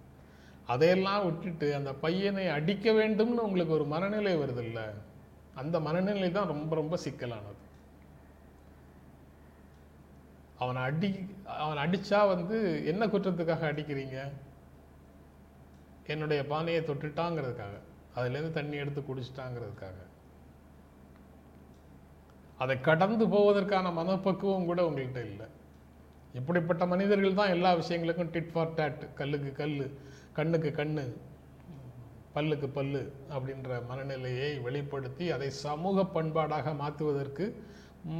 அதையெல்லாம் விட்டுட்டு அந்த பையனை அடிக்க வேண்டும்னு உங்களுக்கு ஒரு மனநிலை வருதில்ல அந்த மனநிலை தான் ரொம்ப ரொம்ப சிக்கலானது. அவனை அடி அவன் அடித்தா வந்து என்ன குற்றத்துக்காக அடிக்கிறீங்க? என்னுடைய பானையை தொட்டுட்டாங்கிறதுக்காக அதுலேருந்து தண்ணி எடுத்து குடிச்சிட்டாங்கிறதுக்காக. அதை கடந்து போவதற்கான மனப்பக்குவம் கூட உங்கள்கிட்ட இல்லை. இப்படிப்பட்ட மனிதர்கள் தான் எல்லா விஷயங்களுக்கும் டிட் ஃபார் டேட் கல்லுக்கு கல் கண்ணுக்கு கண்ணு பல்லுக்கு பல்லு அப்படின்ற மனநிலையை வெளிப்படுத்தி அதை சமூக பண்பாடாக மாற்றுவதற்கு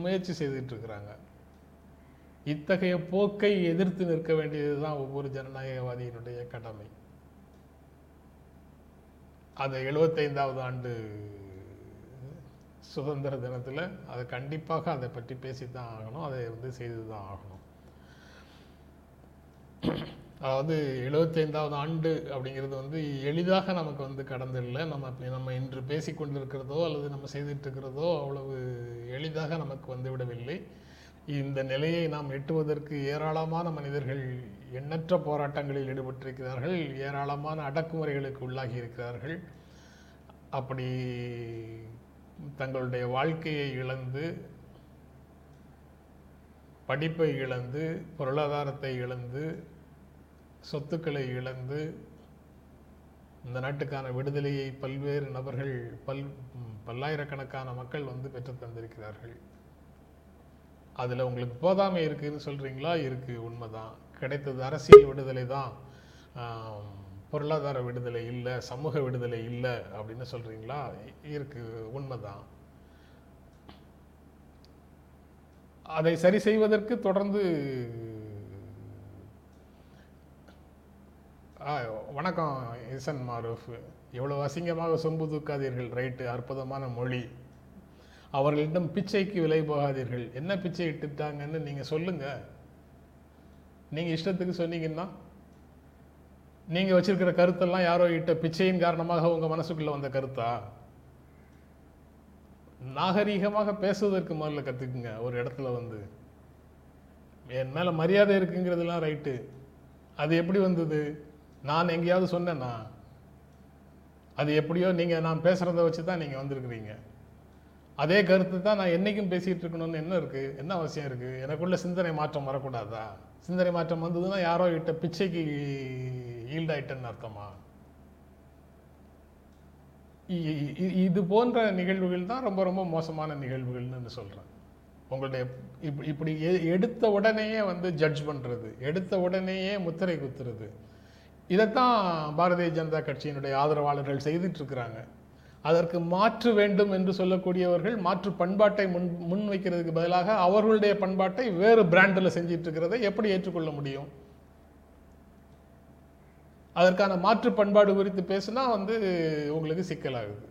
முயற்சி செய்துட்டு இருக்கிறாங்க. இத்தகைய போக்கை எதிர்த்து நிற்க வேண்டியது தான் ஒவ்வொரு ஜனநாயகவாதியினுடைய கடமை. அது எழுபத்தைந்தாவது ஆண்டு சுதந்திர தினத்தில் அது கண்டிப்பாக அதை பற்றி பேசித்தான் ஆகணும் அதை வந்து செய்து தான் ஆகணும். அதாவது எழுபத்தைந்தாவது ஆண்டு அப்படிங்கிறது வந்து எளிதாக நமக்கு வந்து கடந்தில்லை நம்ம நம்ம இன்று பேசிக்கொண்டிருக்கிறதோ அல்லது நம்ம செய்துட்டுருக்கிறதோ அவ்வளவு எளிதாக நமக்கு வந்து விடவில்லை. இந்த நிலையை நாம் எட்டுவதற்கு ஏராளமான மனிதர்கள் எண்ணற்ற போராட்டங்களில் ஈடுபட்டிருக்கிறார்கள் ஏராளமான அடக்குமுறைகளுக்கு உள்ளாகி இருக்கிறார்கள். அப்படி தங்களுடைய வாழ்க்கையை இழந்து படிப்பை இழந்து பொருளாதாரத்தை இழந்து சொத்துக்களை இழந்து இந்த நாட்டுக்கான விடுதலையை பல்வேறு நபர்கள் பல் பல்லாயிரக்கணக்கான மக்கள் வந்து பெற்று தந்திருக்கிறார்கள். அதில் உங்களுக்கு போதாமை இருக்குதுன்னு சொல்கிறீங்களா இருக்குது உண்மைதான். கிடைத்தது அரசியல் விடுதலை தான் பொருளாதார விடுதலை இல்லை சமூக விடுதலை இல்லை அப்படின்னு சொல்கிறீங்களா இருக்கு உண்மைதான். அதை சரி செய்வதற்கு தொடர்ந்து வணக்கம் இசன் மாரூஃப். எவ்வளவு அசிங்கமாக சொம்பு தூக்காதீர்கள் ரைட்டு அற்புதமான மொழி. அவர்களிடம் பிச்சைக்கு விலை போகாதீர்கள். என்ன பிச்சை இட்டுட்டாங்கன்னு நீங்கள் சொல்லுங்கள் நீங்கள் இஷ்டத்துக்கு சொன்னீங்கன்னா நீங்கள் வச்சிருக்கிற கருத்தெல்லாம் யாரோ இட்ட பிச்சையின் காரணமாக உங்கள் மனசுக்குள்ளே வந்த கருத்தா? நாகரீகமாக பேசுவதற்கு முதல்ல கற்றுக்குங்க ஒரு இடத்துல வந்து. என் மேலே மரியாதை இருக்குங்கிறதுலாம் ரைட்டு. அது எப்படி வந்தது? நான் எங்கேயாவது சொன்னேன்னா அது எப்படியோ நீங்கள் நான் பேசுகிறத வச்சு தான் நீங்கள் வந்திருக்கிறீங்க. அதே கருத்து தான் நான் என்றைக்கும் பேசிகிட்டு இருக்கணும்னு என்ன இருக்குது என்ன அவசியம் இருக்குது எனக்குள்ள சிந்தனை மாற்றம் வரக்கூடாதா? சிந்தனை மாற்றம் வந்ததுன்னா யாரோ இட்ட பிச்சைக்கு ஈல்டாயிட்டேன்னு அர்த்தமா? இ- இது போன்ற நிகழ்வுகள் தான் ரொம்ப ரொம்ப மோசமான நிகழ்வுகள்னு சொல்கிறேன் உங்களுடைய இப்- இப்படி எ- எடுத்த உடனேயே வந்து ஜட்ஜ் பண்ணுறது எடுத்த உடனேயே முத்திரை குத்துறது. இதைத்தான் பாரதிய ஜனதா கட்சியினுடைய ஆதரவாளர்கள் செய்துட்டு இருக்கிறாங்க. அதற்கு மாற்று வேண்டும் என்று சொல்லக்கூடியவர்கள் மாற்று பண்பாட்டை முன் முன்வைக்கிறதுக்கு பதிலாக அவர்களுடைய பண்பாட்டை வேறு பிராண்டில் செஞ்சிட்ருக்கிறதை எப்படி ஏற்றுக்கொள்ள முடியும்? அதற்கான மாற்று பண்பாடு குறித்து பேசுனா வந்து உங்களுக்கு சிக்கலாகுது.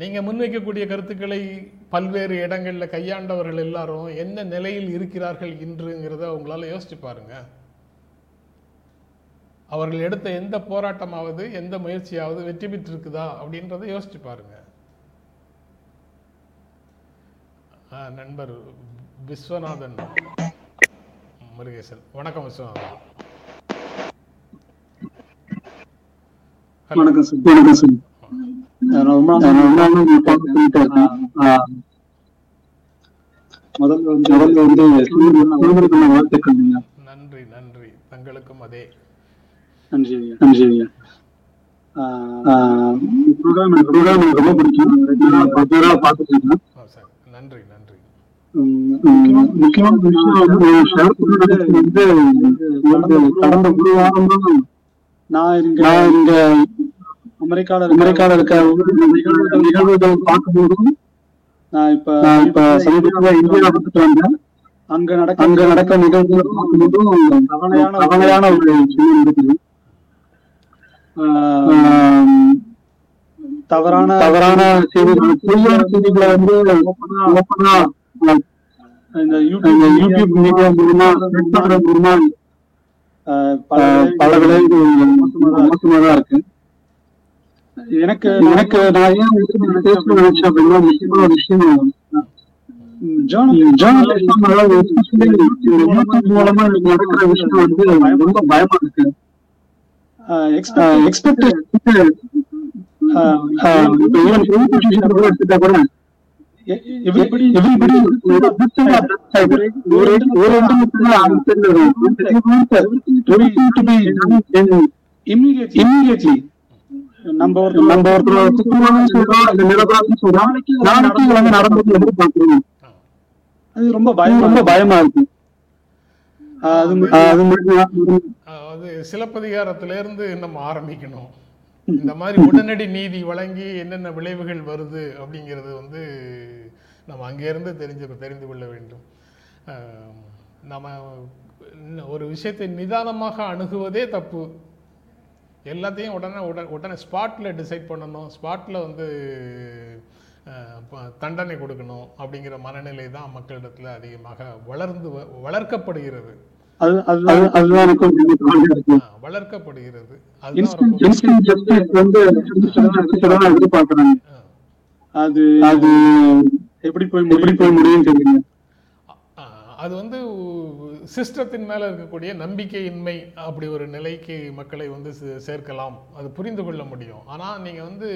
நீங்கள் முன்வைக்கக்கூடிய கருத்துக்களை பல்வேறு இடங்களில் கையாண்டவர்கள் எல்லாரும் என்ன நிலையில் இருக்கிறார்கள் இன்றுங்கிறத உங்களால் யோசிச்சு பாருங்க. அவர்கள் எடுத்த எந்த போராட்டமாவது எந்த முயற்சியாவது வெற்றி பெற்றிருக்குதா அப்படின்றத யோசிச்சு பாருங்க. நண்பர் விஸ்வநாதன் முருகேசன். வணக்கம் விஸ்வநாதன். வணக்கம் சார். சார். முதல்ல வந்து முதல்ல வந்து வாழ்த்துக்கள். நன்றி நன்றி. தங்களுக்கும் அதே. நன்றி நன்றி ரொம்ப பிடிக்கும். பார்த்துட்டு நன்றி நன்றி. முக்கியமான விஷயம் வந்து கடந்த ஒரு வாரம் தான் நான் இங்க நான் இங்க அமெரிக்கால அமெரிக்கால இருக்க நிகழ்வுகள் பார்க்கும்போதும் இப்ப இப்ப சமீபத்துல இந்தியா வந்துட்டு வந்தேன். அங்க நடக்க அங்க நடக்க நிகழ்வுகளை பார்க்கும்போதும் கவலையான கவலையான ஒரு விஷயம். இருக்குது. தவறான தவறான செய்திகள் பொய்யான செய்திகளை வந்து ஓப்பனா இந்த யூடியூப் யூடியூப் மீடியா மூலமா மூலமா பல விளைவுகள் மோசமா தான் இருக்கு. எனக்கு எனக்கு நான் ஏன் பேசணும்னு நினைச்சேன் அப்படின்னா முக்கியமான விஷயம் ஜேர்னலிசம் மூலமா நடக்கிற விஷயம் வந்து ரொம்ப பயமா இருக்கு. எக்ஸ்பெக்டேஷன் எடுத்துட்டா கூட everybody everybody ஒரு. ஒரு ஒரு ரெண்டு மட்டும் நம்ம ஒரு நம்ம ஒருத்தர் சுத்தமாக சொல்றோம் இல்ல நிரபராதம் சொல்றோம் நாளைக்கு வந்து நடந்தது வந்து பாக்குறோம் அது ரொம்ப பயம் ரொம்ப பயமா இருக்கு. அது மு- அது மட்டும் அதாவது சிலப்பதிகாரத்திலிருந்து நம்ம ஆரம்பிக்கணும். இந்த மாதிரி உடனடி நீதி வழங்கி என்னென்ன விளைவுகள் வருது அப்படிங்கிறது வந்து நம்ம அங்கேருந்து தெரிஞ்சு தெரிந்து கொள்ள வேண்டும். ஆஹ் நம்ம ஒரு விஷயத்தை நிதானமாக அணுகுவதே தப்பு. எல்லாத்தையும் உடனே உடனே உடனே ஸ்பாட்டில் டிசைட் பண்ணணும். ஸ்பாட்டில் வந்து தண்டனை கொடுக்கணும் அப்படிங்கிற மனநிலை தான் மக்களிடத்துல அதிகமாக வளர்ந்து வ- வளர்க்கப்படுகிறது. வளர்க்கப்படுகிறது. அது அது எப்படி போய் எப்படி போய் முடியும் அது வந்து சிஸ்டத்தின் மேல இருக்கக்கூடிய நம்பிக்கையின்மை அப்படி ஒரு நிலைக்கு மக்களை வந்து சேர்க்கலாம். அது புரிந்து கொள்ள முடியும். ஆனா நீங்க வந்து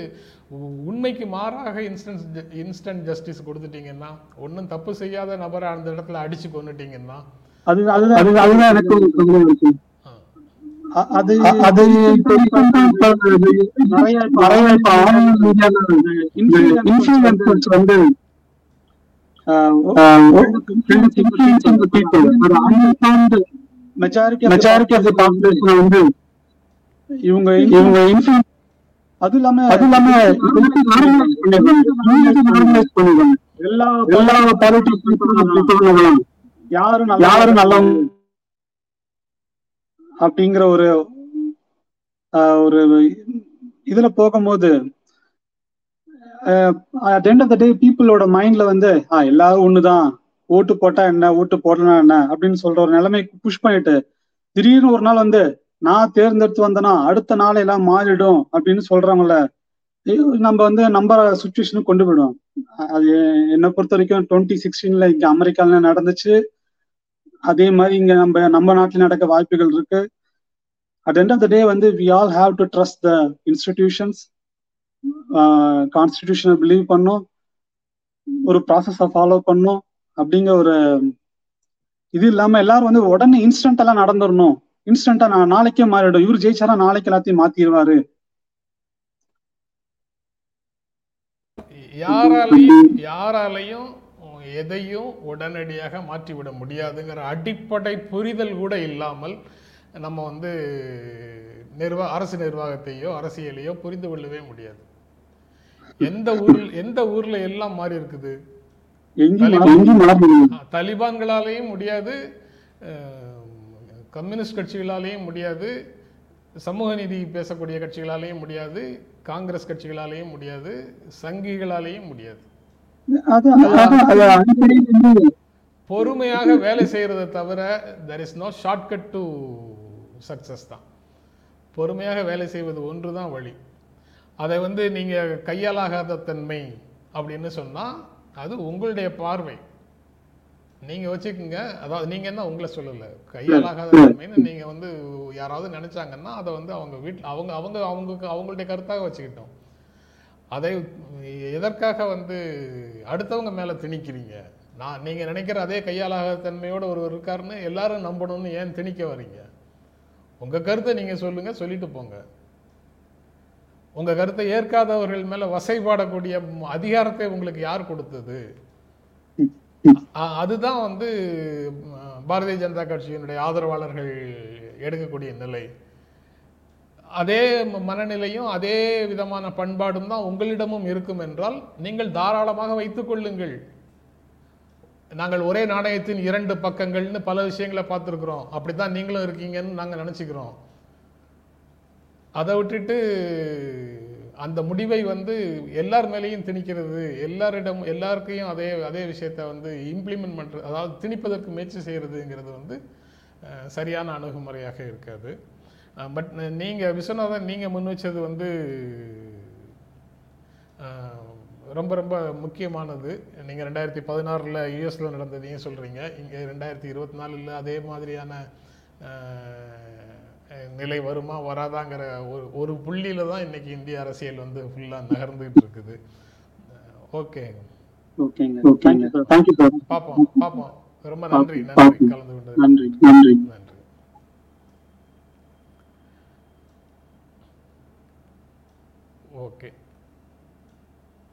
உண்மைக்கு மாறாக இன்ஸ்டன்ட் இன்ஸ்டன்ட் ஜஸ்டிஸ் கொடுத்துட்டீங்கன்னா ஒண்ணும் தப்பு செய்யாத நபரை அந்த இடத்துல அடிச்சு கொன்னுட்டீங்கன்னா அது அதுதான் எனக்கு நிறைய நிறைய வந்து மெஜாரிட்டி ஆஃப் தி பாப்புலேஷன் வந்து இவங்க இவங்க அது இல்லாம அது இல்லாம எல்லா எல்லா பாலிட்டிக்ஸ் யாரும் யாரும் நல்லா அப்படிங்கிற ஒரு ஒரு இதுல போகும்போது at end of the day பீப்புளோட மைண்ட்ல வந்து ஆ எல்லாரும் ஒண்ணுதான். ஓட்டு போட்டா என்ன? ஓட்டு போடலாம் என்ன? அப்படின்னு சொல்ற ஒரு நிலைமைக்கு புஷ் பண்ணிட்டு திடீர்னு ஒரு நாள் வந்து நான் தேர்ந்தெடுத்து வந்தேனா அடுத்த நாள் எல்லாம் மாறிடும். அப்படின்னு சொல்றாங்கல்ல நம்ம வந்து நம்ப சுச்சுவேஷனுக்கு கொண்டு போயிடுவோம். அது என்னை பொறுத்த வரைக்கும் டுவெண்ட்டி சிக்ஸ்டீன்ல இங்க அமெரிக்கால நடந்துச்சு. அதே மாதிரி இங்க நம்ம நம்ம நாட்டில் நடக்க வாய்ப்புகள் இருக்கு. At end of the day வந்து we all have to trust the institutions கான்ஸ்டிடியூஷனை believe பண்ணும். ஒரு ப்ராசஸை ஃபாலோ பண்ணும். அப்படிங்கிற ஒரு இது இல்லாம எல்லாரும் வந்து உடனே இன்ஸ்டன்ட் எல்லாம் நடந்துடணும் இன்ஸ்டன்டா நான் நாளைக்கே மாறிடும். இவர் ஜெயிச்சாரா? நாளைக்கு எல்லாத்தையும் மாத்திடுவாரு யாராலையும் யாராலையும் எதையும் உடனடியாக மாற்றிவிட முடியாதுங்கிற அடிப்படை புரிதல் கூட இல்லாமல் நம்ம வந்து நிர்வாக அரசு நிர்வாகத்தையோ அரசியலையோ புரிந்து கொள்ளவே முடியாது. எந்த ஊரில் எந்த ஊர்ல எல்லாம் மாறி இருக்குது? தலிபான்களாலேயும் முடியாது கம்யூனிஸ்ட் கட்சிகளாலேயும் முடியாது சமூக நீதி பேசக்கூடிய கட்சிகளாலேயும் முடியாது காங்கிரஸ் கட்சிகளாலேயும் முடியாது சங்கிகளாலேயும் முடியாது. பொறுமையாக வேலை செய்யறதை தவிர there is no shortcut to success தான். பொறுமையாக வேலை செய்வது ஒன்று தான் வழி. அதை வந்து நீங்க கையாலாகாத தன்மை அப்படின்னு சொன்னா அது உங்களுடைய பார்வை. நீங்க வச்சுக்கோங்க. அதாவது நீங்க என்ன உங்களை சொல்லல. கையாலாகாத தன்மைன்னு நீங்க வந்து யாராவது நினைச்சாங்கன்னா அதை வந்து அவங்க வீட்டில் அவங்க அவங்க அவங்க அவங்களுடைய கருத்தாக வச்சுக்கிட்டோம். அதை எதற்காக வந்து அடுத்தவங்க மேல திணிக்கிறீங்க? நான் நீங்க நினைக்கிற அதே கையாலாகாத தன்மையோட ஒருவர் இருக்காருன்னு எல்லாரும் நம்பணும்னு ஏன் திணிக்க வர்றீங்க உங்க கருத்தை நீங்க சொல்லுங்க சொல்லிட்டு போங்க. உங்கள் கருத்தை ஏற்காதவர்கள் மேல வசைபாடக்கூடிய அதிகாரத்தை உங்களுக்கு யார் கொடுத்தது? அதுதான் வந்து பாரதிய ஜனதா கட்சியினுடைய ஆதரவாளர்கள் எடுக்கக்கூடிய நிலை. அதே மனநிலையும் அதே விதமான பண்பாடும் தான் உங்களிடமும் இருக்கும் என்றால் நீங்கள் தாராளமாக வைத்துக் கொள்ளுங்கள். நாங்கள் ஒரே நாணயத்தின் இரண்டு பக்கங்கள்னு பல விஷயங்களை பார்த்துருக்குறோம். அப்படித்தான் நீங்களும் இருக்கீங்கன்னு நாங்கள் நினச்சிக்கிறோம். அதை விட்டுட்டு அந்த முடிவை வந்து எல்லார் மேலேயும் திணிக்கிறது எல்லாரிடம் எல்லாருக்கையும் அதே அதே விஷயத்தை வந்து இம்ப்ளிமெண்ட் பண்ணுறது அதாவது திணிப்பதற்கு முயற்சி செய்கிறதுங்கிறது வந்து சரியான அணுகுமுறையாக இருக்காது. பட் நீங்கள் விஸ்வநாதன் நீங்கள் முன் வச்சது வந்து ரொம்ப ரொம்ப முக்கியமானது. நீங்கள் ரெண்டாயிரத்தி பதினாறில் யூஎஸில் நடந்ததையும் சொல்கிறீங்க இங்கே ரெண்டாயிரத்தி இருபத்தி நாலில் அதே மாதிரியான நிலை வருமா வராதாங்கிற ஒரு ஒரு புள்ளியில தான் இன்னைக்கு இந்திய அரசியல் வந்து ஃபுல்லாக நகர்ந்துகிட்டு இருக்குது. ஓகே. பார்ப்போம் பார்ப்போம் ரொம்ப நன்றி. நன்றி. கலந்து கொண்டது. நன்றி. நன்றி. நன்றி. ஓகே.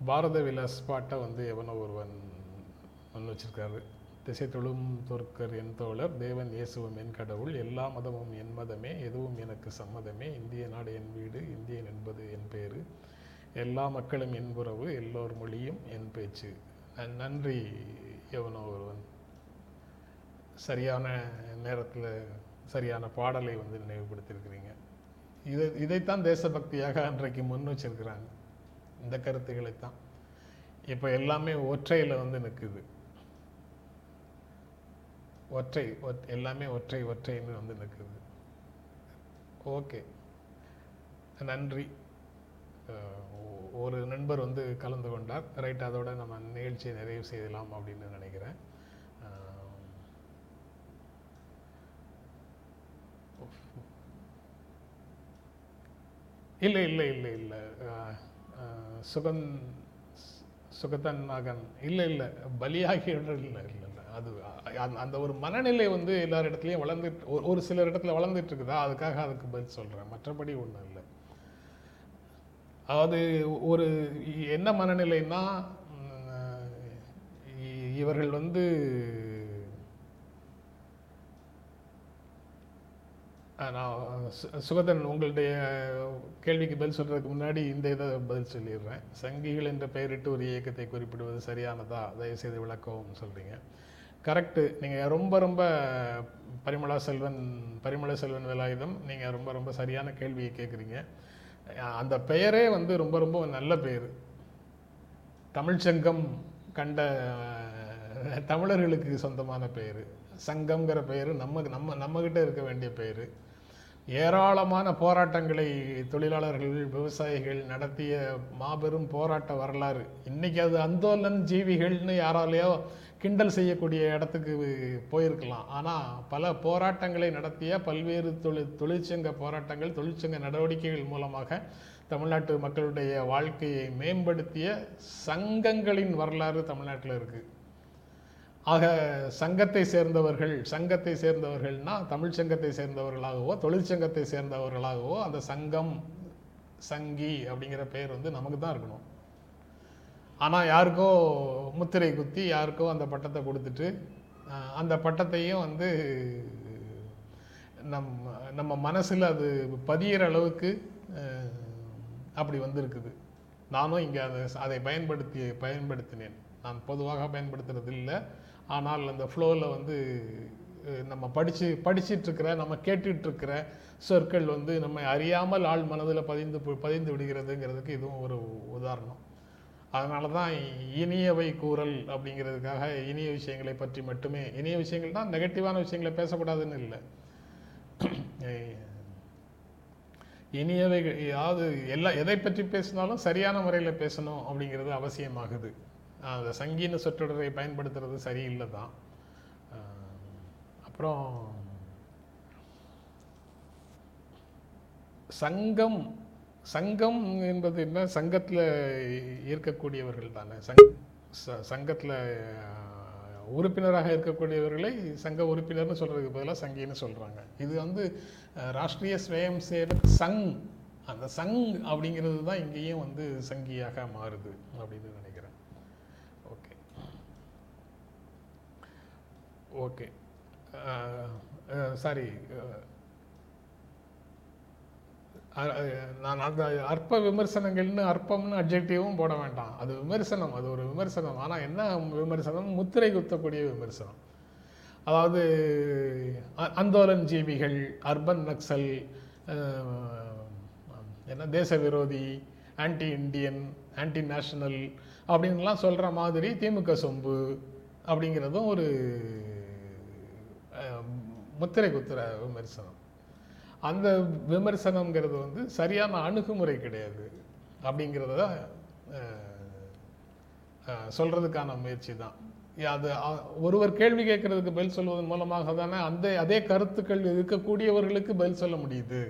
பாரத விலாஸ் பாட்டை வந்து எவனோ ஒருவன் வச்சிருக்காரு. திசை தொழும் தொற்கர் என் தோழர் தேவன் இயேசுவும் என் கடவுள் எல்லா மதமும் என் மதமே எதுவும் எனக்கு சம்மதமே இந்திய நாடு என் வீடு இந்தியன் என்பது என் பேர் எல்லா மக்களும் என் உறவு எல்லோர் மொழியும் என் பேச்சு. நன்றி எவனோ ஒருவன். சரியான நேரத்தில் சரியான பாடலை வந்து நினைவுபடுத்தியிருக்கிறீங்க. இதை இதைத்தான் தேசபக்தியாக அன்றைக்கு முன் வச்சிருக்கிறாங்க. இந்த கருத்துக்களைத்தான். இப்போ எல்லாமே ஒற்றையில் வந்து நிற்குது ஒற்றை எல்லாமே ஒற்றை ஒற்றைன்னு வந்து நிற்குது. ஓகே. நன்றி. ஒ- ஒரு நண்பர் வந்து கலந்து கொண்டார். ரைட் அதோட நம்ம நிகழ்ச்சியை நிறைவு செய்யலாம் அப்படின்னு நினைக்கிறேன். இல்லை இல்லை இல்லை இல்லை. சுகன் சுகத்தன் மகன். இல்லை இல்லை. பலியாகியவர்கள் இல்லை இல்லை. அது அந்த- அந்த ஒரு மனநிலை வந்து எல்லார் இடத்துலையும் வளர்ந்துட்டு ஒரு- ஒரு சில இடத்துல வளர்ந்துட்டு இருக்குதா அதுக்காக அதுக்கு பதில் சொல்கிறேன் மற்றபடி ஒன்றும் இல்லை. அதாவது ஒரு என்ன மனநிலைன்னா இ- இவர்கள் வந்து நான் சு- சுகதன் உங்களுடைய கேள்விக்கு பதில் சொல்றதுக்கு முன்னாடி இந்த இதை பதில் சொல்லிடுறேன். சங்கிகள் என்ற பெயரிட்டு ஒரு இயக்கத்தை குறிப்பிடுவது சரியானதா? தயவுசெய்து விளக்கவும் சொல்றீங்க. கரெக்டு நீங்கள் ரொம்ப ரொம்ப பரிமளா செல்வன் பரிமள செல்வன் வேலாயுதம் நீங்கள் ரொம்ப ரொம்ப சரியான கேள்வியை கேட்குறீங்க. அந்த பெயரே வந்து ரொம்ப ரொம்ப நல்ல பெயர் தமிழ்ச்சங்கம் கண்ட தமிழர்களுக்கு சொந்தமான பெயர் சங்கம்ங்கிற பெயர் நம்ம நம்ம நம்மகிட்ட இருக்க வேண்டிய பெயர் ஏராளமான போராட்டங்களை தொழிலாளர்கள் விவசாயிகள் நடத்திய மாபெரும் போராட்ட வரலாறு. இன்றைக்கி அது அந்தோலன் ஜீவிகள்னு யாராலேயோ கிண்டல் செய்யக்கூடிய இடத்துக்கு போயிருக்கலாம். ஆனால் பல போராட்டங்களை நடத்திய பல்வேறு தொழில் தொழிற்சங்க போராட்டங்கள் தொழிற்சங்க நடவடிக்கைகள் மூலமாக தமிழ்நாட்டு மக்களுடைய வாழ்க்கையை மேம்படுத்திய சங்கங்களின் வரலாறு தமிழ்நாட்டில் இருக்குது ஆக சங்கத்தை சேர்ந்தவர்கள் சங்கத்தை சேர்ந்தவர்கள்னா தமிழ் சங்கத்தை சேர்ந்தவர்களாகவோ தொழிற்சங்கத்தை சேர்ந்தவர்களாகவோ அந்த சங்கம் சங்கி அப்படிங்கிற பெயர் வந்து நமக்கு தான் இருக்கணும். ஆனால் யாருக்கோ முத்திரை குத்தி யாருக்கோ அந்த பட்டத்தை கொடுத்துட்டு அந்த பட்டத்தையும் வந்து நம் நம்ம மனசில் அது பதியிற அளவுக்கு அப்படி வந்திருக்குது. நானும் இங்கே அதை அதை பயன்படுத்தி பயன்படுத்தினேன். நான் பொதுவாக பயன்படுத்துறது இல்லை. ஆனால் அந்த ஃப்ளோவில் வந்து நம்ம படித்து படிச்சிட்ருக்கிற நம்ம கேட்டுட்ருக்கிற சொற்கள் வந்து நம்ம அறியாமல் ஆள் மனதில் பதிந்து பதிந்து விடுகிறதுங்கிறதுக்கு இதுவும் ஒரு உதாரணம். அதனால தான் இனியவை கூறல் அப்படிங்கிறதுக்காக இனிய விஷயங்களை பற்றி மட்டுமே. இனிய விஷயங்கள் தான் நெகட்டிவான விஷயங்களை பேசக்கூடாதுன்னு இல்லை. இனியவை அதாவது எல்லா எதை பற்றி பேசினாலும் சரியான முறையில் பேசணும் அப்படிங்கிறது அவசியமாகுது. அந்த சங்கீன சொற்றொடரை பயன்படுத்துறது சரியில்லை தான். அப்புறம் சங்கம் சங்கம் என்பது என்ன? சங்கத்தில் இருக்கக்கூடியவர்கள் தானே. சங் ச- உறுப்பினராக இருக்கக்கூடியவர்களை சங்க உறுப்பினர்னு சொல்கிறதுக்கு பதிலாக சங்கின்னு சொல்கிறாங்க இது வந்து ராஷ்ட்ரிய ஸ்வயம் சேவக் சங். அந்த சங் அப்படிங்கிறது தான் இங்கேயும் வந்து சங்கியாக மாறுது அப்படின்னு நினைக்கிறேன். ஓகே. ஓகே. சாரி நான் அந்த அற்ப விமர்சனங்கள்னு அற்பம்னு அப்ஜெக்டிவும் போட வேண்டாம். அது விமர்சனம் அது ஒரு விமர்சனம். ஆனால் என்ன விமர்சனம்? முத்திரை குத்தக்கூடிய விமர்சனம். அதாவது அ- அந்தோலன் ஜீவிகள் அர்பன் நக்சல் என்ன தேச விரோதி ஆன்டி இண்டியன் ஆன்டி நேஷனல் அப்படின்லாம் சொல்கிற மாதிரி திமுக சொம்பு அப்படிங்கிறதும் ஒரு முத்திரை குத்துற விமர்சனம். அந்த விமர்சனம்ங்கிறது வந்து சரியான அணுகுமுறை கிடையாது. அப்படிங்கிறத சொல்கிறதுக்கான முயற்சி தான். அது ஒருவர் கேள்வி கேட்கறதுக்கு பதில் சொல்வதன் மூலமாக தானே அந்த அதே கருத்துக்கள் இருக்கக்கூடியவர்களுக்கு பதில் சொல்ல முடியுது.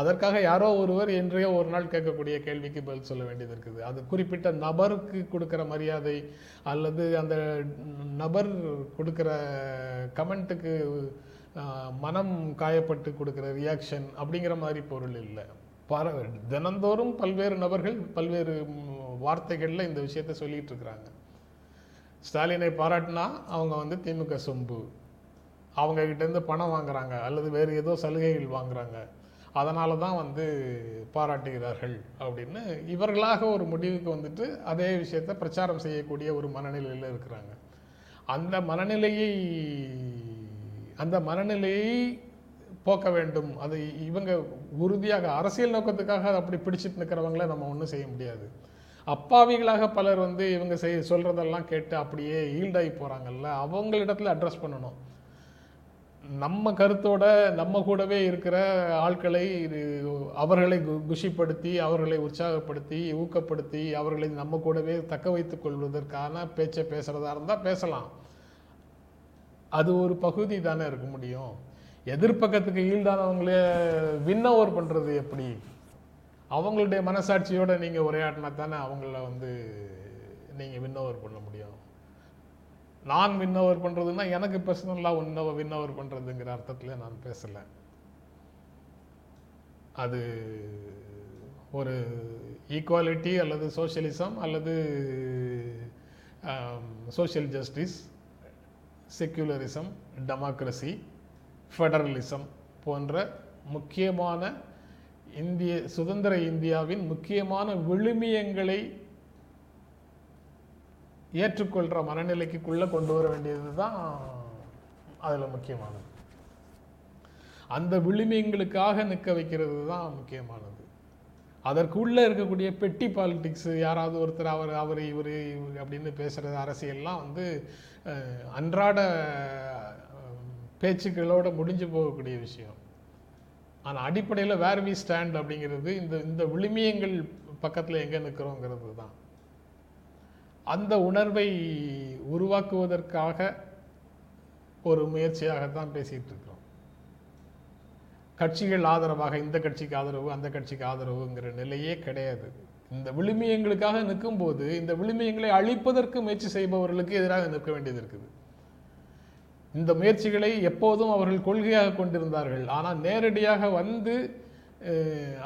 அதற்காக யாரோ ஒருவர் என்றையோ ஒரு நாள் கேட்கக்கூடிய கேள்விக்கு பதில் சொல்ல வேண்டியது இருக்குது. அது குறிப்பிட்ட நபருக்கு கொடுக்குற மரியாதை அல்லது அந்த நபர் கொடுக்குற கமெண்ட்டுக்கு மனம் காயப்பட்டு கொடுக்குற ரியாக்ஷன் அப்படிங்கிற மாதிரி பொருள் இல்லை. பர தினந்தோறும் பல்வேறு நபர்கள் பல்வேறு வார்த்தைகளில் இந்த விஷயத்தை சொல்லிட்டு இருக்கிறாங்க. ஸ்டாலினை பாராட்டினா அவங்க வந்து திமுக சொம்பு. அவங்க பணம் வாங்குறாங்க அல்லது வேறு ஏதோ சலுகைகள் வாங்குறாங்க. அதனால தான் வந்து பாராட்டுகிறார்கள் அப்படின்னு இவர்களாக ஒரு முடிவுக்கு வந்துட்டு அதே விஷயத்தை பிரச்சாரம் செய்யக்கூடிய ஒரு மனநிலையில் இருக்கிறாங்க. அந்த மனநிலையை அந்த மனநிலையை போக்க வேண்டும். அது இவங்க உறுதியாக அரசியல் நோக்கத்துக்காக அப்படி பிடிச்சிட்டு நிற்கிறவங்கள நம்ம ஒன்றும் செய்ய முடியாது. அப்பாவிகளாக பலர் வந்து இவங்க செய் சொல்கிறதெல்லாம் கேட்டு அப்படியே ஈல்டாகி போகிறாங்கல்ல அவங்களிடத்துல அட்ரஸ் பண்ணணும். நம்ம கருத்தோட நம்ம கூடவே இருக்கிற ஆட்களை இது அவர்களை கு- குஷிப்படுத்தி அவர்களை உற்சாகப்படுத்தி ஊக்கப்படுத்தி அவர்களை நம்ம கூடவே தக்க வைத்துக் கொள்வதற்கான பேச்சை பேசுகிறதா இருந்தால் பேசலாம். அது ஒரு பகுதி தானே இருக்க முடியும். எதிர்ப்பக்கத்துக்கு ஈல்டானவங்களே வின் ஓவர் பண்ணுறது எப்படி? அவங்களுடைய மனசாட்சியோட நீங்கள் உரையாடினா தானே அவங்கள வந்து நீங்கள் வின் ஓவர் பண்ண முடியும். நான் வின் ஓவர் பண்றதுன்னா எனக்கு பர்சனலாக வின் ஓவர் வின் ஓவர் பண்ணுறதுங்கிற அர்த்தத்தில் நான் பேசல. அது ஒரு ஈக்குவாலிட்டி அல்லது சோஷியலிசம் அல்லது social justice secularism democracy federalism போன்ற முக்கியமான இந்திய சுதந்திர இந்தியாவின் முக்கியமான விழுமியங்களை ஏற்றுக்கொள்கிற மனநிலைக்குள்ளே கொண்டு வர வேண்டியது தான் அதில் முக்கியமானது. அந்த விழுமியங்களுக்காக நிற்க வைக்கிறது தான் முக்கியமானது. அதற்குள்ளே இருக்கக்கூடிய பெட்டி பாலிடிக்ஸ் யாராவது ஒருத்தர் அவர் அவர் இவர் இவர் அப்படின்னு பேசுகிறது அரசியல்லாம் வந்து அன்றாட பேச்சுக்களோட முடிஞ்சு போகக்கூடிய விஷயம். ஆனால் அடிப்படையில் வேர் வி ஸ்டாண்ட் அப்படிங்கிறது இந்த இந்த விழுமியங்கள் பக்கத்தில் எங்கே நிற்கிறோங்கிறது தான். அந்த உணர்வை உருவாக்குவதற்காக ஒரு முயற்சியாகத்தான் பேசிகிட்டு இருக்கிறோம். கட்சிகள் ஆதரவாக இந்த கட்சிக்கு ஆதரவு அந்த கட்சிக்கு ஆதரவுங்கிற நிலையே கிடையாது. இந்த விழுமியங்களுக்காக நிற்கும்போது இந்த விழுமியங்களை அழிப்பதற்கு முயற்சி செய்பவர்களுக்கு எதிராக நிற்க வேண்டியது இருக்குது. இந்த முயற்சிகளை எப்போதும் அவர்கள் கொள்கையாக கொண்டிருந்தார்கள். ஆனால் நேரடியாக வந்து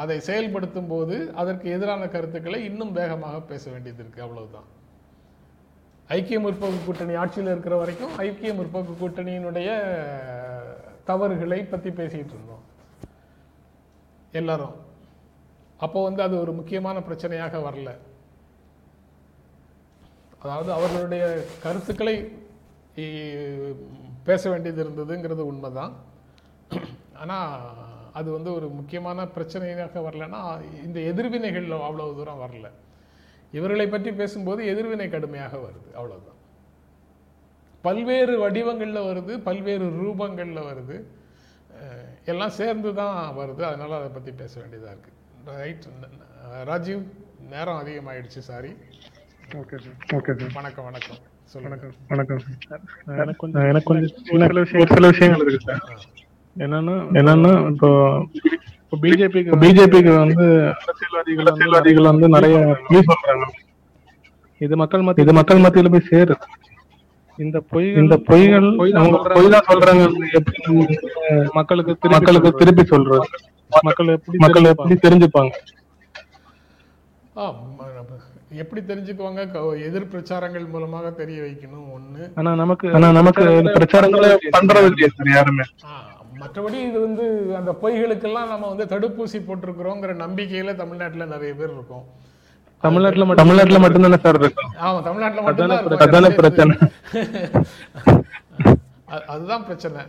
அதை செயல்படுத்தும் போது அதற்கு எதிரான கருத்துக்களை இன்னும் வேகமாக பேச வேண்டியது இருக்குது அவ்வளவுதான். ஐக்கிய முற்போக்கு கூட்டணி ஆட்சியில் இருக்கிற வரைக்கும் ஐக்கிய முற்போக்கு கூட்டணியினுடைய தவறுகளை பற்றி பேசிகிட்டு இருந்தோம். எல்லாரும். அப்போ வந்து அது ஒரு முக்கியமான பிரச்சனையாக வரல. அதாவது அவர்களுடைய கருத்துக்களை பேச வேண்டியது இருந்ததுங்கிறது உண்மைதான். ஆனால் அது வந்து ஒரு முக்கியமான பிரச்சனையாக வரலன்னா இந்த எதிர்வினைகள் அவ்வளவு தூரம் வரல. இவர்களை பற்றி பேசும்போது எதிர்வினை கடுமையாக வருது அவ்வளோதான் பல்வேறு வடிவங்களில் வருது பல்வேறு ரூபங்களில் வருது. எல்லாம் சேர்ந்து தான் வருது. அதனால அதை பற்றி பேச வேண்டியதாக இருக்கு. ரைட் ராஜீவ் நேரம் அதிகமாயிடுச்சு sorry okay sir okay sir வணக்கம் வணக்கம். சொல்லுங்க. வணக்கம் சார் எனக்கு கொஞ்சம் எனக்கு கொஞ்சம் ஒரு சில விஷயங்கள் இருக்கு சார் என்னன்னா என்னன்னா இப்போ இப்போ பிஜேபிக்கு பிஜேபிக்கு வந்து அரசியல்வாதிகள் அரசியல்வாதிகள் வந்து நிறைய சொல்றாங்க இது மக்கள் மத்திய இது மக்கள் மத்தியில போய் சேருது. இந்த பொய் இந்த பொய்கள் அவங்க பொய் தான் சொல்றாங்க. எப்படி மக்களுக்கு மக்களுக்கு திருப்பி சொல்றது? மக்கள் எப்படி மக்கள் எப்படி தெரிஞ்சுப்பாங்க? எப்படி தெரிஞ்சுக்குவாங்க? எதிர் பிரச்சாரங்கள் மூலமாக தெரிய வைக்கணும். ஒன்று ஆனா நமக்கு ஆனா நமக்கு பிரச்சாரங்களை பண்றது இல்லையா சார் யாருமே. மற்றபடி இது வந்து அந்த பொய்களுக்கெல்லாம் நம்ம வந்து தடுப்பூசி போட்டிருக்கிறோங்கிற நம்பிக்கையில தமிழ்நாட்டுல நிறைய பேர் இருக்கோம். தமிழ்நாட்டுல மட்டும் தமிழ்நாட்டுல மட்டும்தானே சார் இருக்கு? ஆமா தமிழ்நாட்டுல மட்டும்தான் பிரச்சனை. அதானே பிரச்சனை. அது- அதுதான் பிரச்சனை.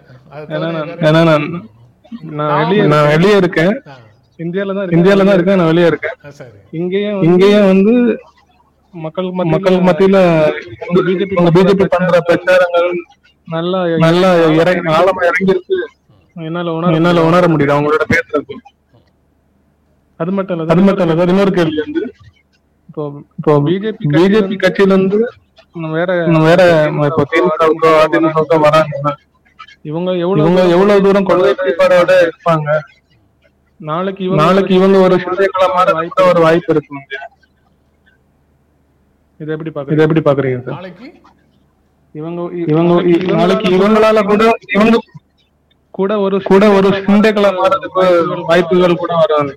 ஏன்னா நான் வெளியே நான் வெளியே இருக்கேன். இந்தியால தான் இந்தியால தான் இருக்கேன் நான் வெளியே இருக்கேன். இங்கேயும் இங்கேயும் வந்து மக்கள் மக்கள் மத்தியில பிஜேபி பிஜேபி பண்ற பிரச்சாரங்கள் நல்லா நல்லா இறங்கி ஆழமா இறங்கி இருக்கு என்னால உணர என்னால உணர முடியுது அவங்களோட பேசுறது அது மட்டும் இல்ல அது மட்டும் இல்ல சார் இன்னொரு கேள்வி வந்து இப்போ இப்போ பிஜேபி பிஜேபி கட்சியில இருந்து வேற வேற இப்போ திமுகவுக்கோ அதிமுகவுக்கோ வராங்க. இவங்க எவ்வளவு இவங்க எவ்வளவு தூரம் கொள்கை வெளிப்பாடோட இருப்பாங்க. நாளைக்கு இவங்க நாளைக்கு இவங்க ஒரு சிந்தைகளா மாற வாய்ப்பு ஒரு வாய்ப்பு இருக்கு இதை எப்படி பாக்குறீங்க இதை எப்படி பாக்குறீங்க சார்? நாளைக்கு? இவங்க இவங்க நாளைக்கு இவங்களால கூட இவங்க கூட ஒரு கூட ஒரு சிந்தைகளா மாறதுக்கு வாய்ப்புகள் கூட வராது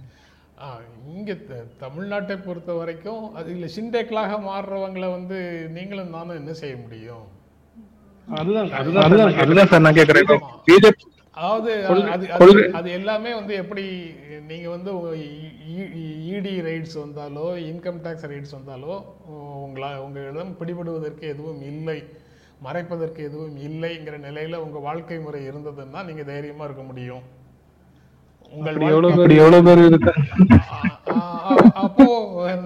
இங்க த- தமிழ்நாட்டை பொறுத்த வரைக்கும் அது இல்ல சிண்டேக்களாக மாறுறவங்களை வந்து நீங்களும் நானும் என்ன செய்ய முடியும் அதாவது அது எல்லாமே வந்து எப்படி நீங்க வந்து இடி ரைட்ஸ் வந்தாலோ இன்கம் டேக்ஸ் ரைட்ஸ் வந்தாலோ உங்களா உங்களிடம் பிடிபடுவதற்கு எதுவும் இல்லை மறைப்பதற்கு எதுவும் இல்லைங்கிற நிலையில உங்க வாழ்க்கை முறை இருந்ததுன்னா நீங்க தைரியமா இருக்க முடியும் உங்கள் எவ்வளவு பேர் எவ்வளவு பேர் இருக்கு ஆ, ஆ, அப்போ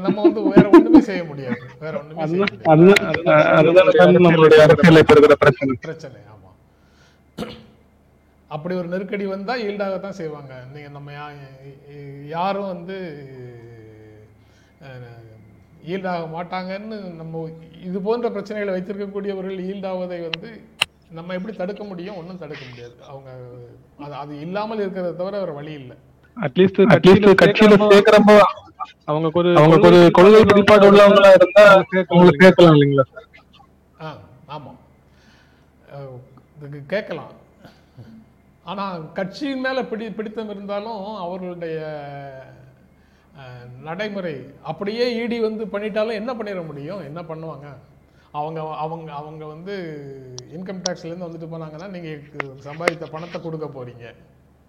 நம்ம வந்து வேற ஒண்ணுமே செய்ய முடியாது. வேற ஒண்ணுமே செய்ய முடியாது. அதுதான் அதுதான் சார் நம்மளுடைய அரசியல் இப்ப இருக்கிற பிரச்சனை. பிரச்சனை ஆமா. அப்படி ஒரு நெருக்கடி வந்தா ஈல்டாகத்தான் செய்வாங்க. நீங்க நம்ம யாரும் வந்து ஈல்டாக மாட்டாங்கன்னு நம்ம இது போன்ற பிரச்சனைகளை வைத்திருக்கக்கூடியவர்கள் ஈல்டாவதை வந்து நம்ம எப்படி தடுக்க முடியும்? ஒன்றும் தடுக்க முடியாது. அவங்க அது அது இல்லாமல் இருக்கிறத தவிர வேற வழி இல்லை. அட்லீஸ்ட் அட்லீஸ்ட் கட்சியில சேர்க்கிறப்போ அவங்க ஒரு அவங்க ஒரு கொள்கை வெளிப்பாடு உள்ளவங்களா இருந்தா அவங்களுக்கு கேட்கலாம் இல்லைங்களா? சார் ஆ ஆமாம் கேட்கலாம். ஆனால் கட்சியின் மேலே பிடி பிடித்தம் இருந்தாலும் அவர்களுடைய அஹ், நடைமுறை அப்படியே இடி வந்து பண்ணிட்டாலும் என்ன பண்ணிட முடியும்? என்ன பண்ணுவாங்க? அவங்க அவங்க அவங்க வந்து இன்கம் டேக்ஸ்லேருந்து வந்துட்டு போனாங்கன்னா நீங்கள் சம்பாதித்த பணத்தை கொடுக்க போறீங்க.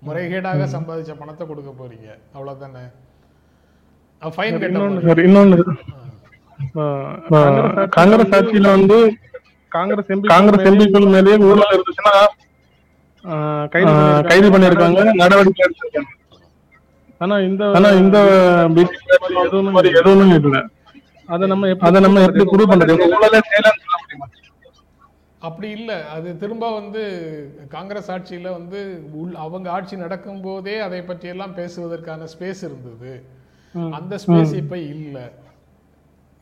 முறைகேடாக சம்பாதிச்ச பணத்தை கொடுக்க போறீங்க. கட்ட இன்னொன்னு காங்கிரஸ் ஆட்சியில வந்து காங்கிரஸ் எம்பி காங்கிரஸ் எம்பிக்கள் மேலேயே ஊழல் இருந்துச்சுன்னா கைது பண்ணி- கைது பண்ணிருக்காங்க நடவடிக்கை எடுத்திருக்காங்க. ஆனா இந்த ஆனா இந்த எதுவும் எதுவும் இல்ல. அதை நம்ம அதை நம்ம எப்படி ப்ரூவ் பண்றது? ஊழலே சொல்ல முடியுமா? அப்படி இல்லை. அது திரும்ப வந்து காங்கிரஸ் ஆட்சியில் வந்து உள் அவங்க ஆட்சி நடக்கும்போதே அதை பற்றியெல்லாம் பேசுவதற்கான ஸ்பேஸ் இருந்தது. அந்த ஸ்பேஸ் இப்போ இல்லை.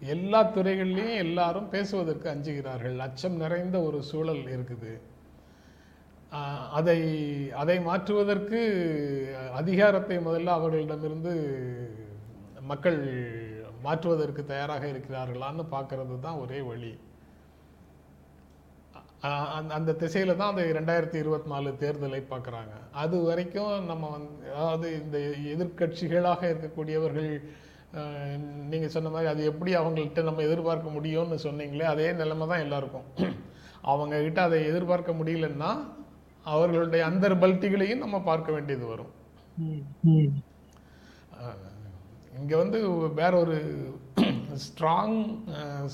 எல்லா துறைகள்லையும் எல்லாரும் பேசுவதற்கு அஞ்சுகிறார்கள். அச்சம் நிறைந்த ஒரு சூழல் இருக்குது. அதை அதை மாற்றுவதற்கு அதிகாரத்தை முதல்ல அவர்களிடமிருந்து மக்கள் மாற்றுவதற்கு தயாராக இருக்கிறார்களான்னு பார்க்கறது தான் ஒரே வழி. ஆஹ் அந்த திசையில தான் அந்த ரெண்டாயிரத்தி இருபத்தி நாலு தேர்தலை பார்க்குறாங்க. அது வரைக்கும் நம்ம வந்து அதாவது இந்த எதிர்க்கட்சிகளாக இருக்கக்கூடியவர்கள் ஆஹ் நீங்க சொன்ன மாதிரி அது எப்படி அவங்கள்ட்ட நம்ம எதிர்பார்க்க முடியும்னு சொன்னீங்களே அதே நிலைமை தான் எல்லாருக்கும். அவங்க கிட்ட அதை எதிர்பார்க்க முடியலன்னா அவர்களுடைய அந்த பல்ட்டிகளையும் நம்ம பார்க்க வேண்டியது வரும். இங்க வந்து வேற ஒரு ஸ்ட்ராங்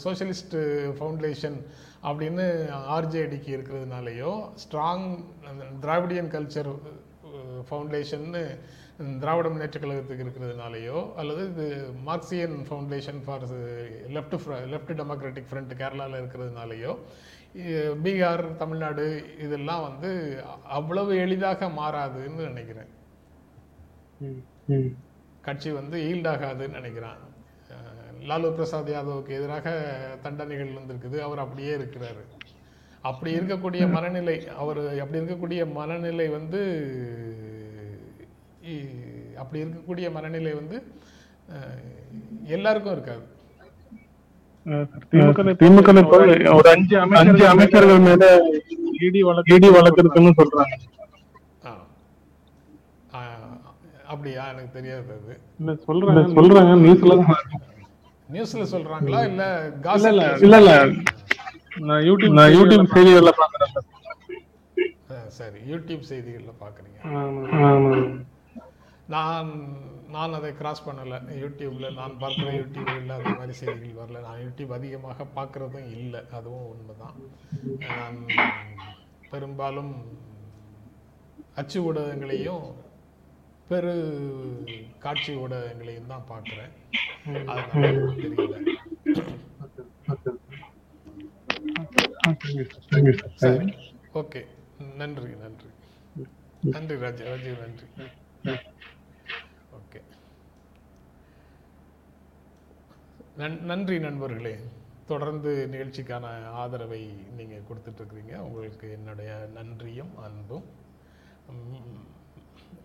சோஷலிஸ்ட் ஃபவுண்டேஷன் அப்படின்னு ஆர்ஜேடிக்கு இருக்கிறதுனாலயோ ஸ்ட்ராங் திராவிடியன் கல்ச்சர் ஃபவுண்டேஷன்னு திராவிட முன்னேற்ற கழகத்துக்கு இருக்கிறதுனாலயோ அல்லது இது Marxian foundation for left left democratic front கேரளாவில் இருக்கிறதுனாலயோ பீகார் தமிழ்நாடு இதெல்லாம் வந்து அவ்வளவு எளிதாக மாறாதுன்னு நினைக்கிறேன். கட்சி வந்து ஈல்ட் ஆகாதுன்னு நினைக்கிறான் லாலு பிரசாத் யாதவுக்கு எதிராக தண்டனைகள் வந்திருக்குது. அவர் அப்படியே இருக்கிறாரு. அப்படி இருக்கக்கூடிய மனநிலை அவர் அப்படி இருக்கக்கூடிய மனநிலை வந்து இ- அப்படி இருக்கக்கூடிய மனநிலை வந்து எல்லாருக்கும் இருக்காது. திமுக ஒரு அஞ்சு அஞ்சு அமைச்சர்கள் மேல இடி வழக்கு இடி வழக்கு இருக்குன்னு சொல்றாங்க. ஆ. ஆ, அப்படியா? எனக்கு தெரியாது அது. இல்ல சொல்றாங்க? சொல்றாங்க? நியூஸ்ல நியூஸ்ல சொல்றாங்களா? இல்ல இல்ல gossip இல்ல இல்ல இல்ல. நான் யூடியூப் நான் யூடியூப் செய்திகள்ல பாக்குறேன். சார். யூடியூப் செய்திகள்ல பாக்குறீங்க. நான் நான் அதை கிராஸ் பண்ணல. யூடியூப்ல நான் பார்க்குற யூடியூப்ல அந்த மாதிரி செய்திகள் வரல. நான் யூடியூப் அதிகமாக பார்க்கறதும் இல்லை. அதுவும் உண்மைதான். நான் பெரும்பாலும் அச்சு ஊடகங்களையும் பெரு காட்சி ஊடகங்களையும் தான் பார்க்குறேன். அதனால தெரியல. ஓகே. நன்றி நன்றி. நன்றி ராஜா ராஜீவ் நன்றி. ஓகே. நன் நன்றி நண்பர்களே. தொடர்ந்து நிகழ்ச்சிக்கான ஆதரவை நீங்கள் கொடுத்துட்ருக்கிறீங்க உங்களுக்கு என்னுடைய நன்றியும் அன்பும்.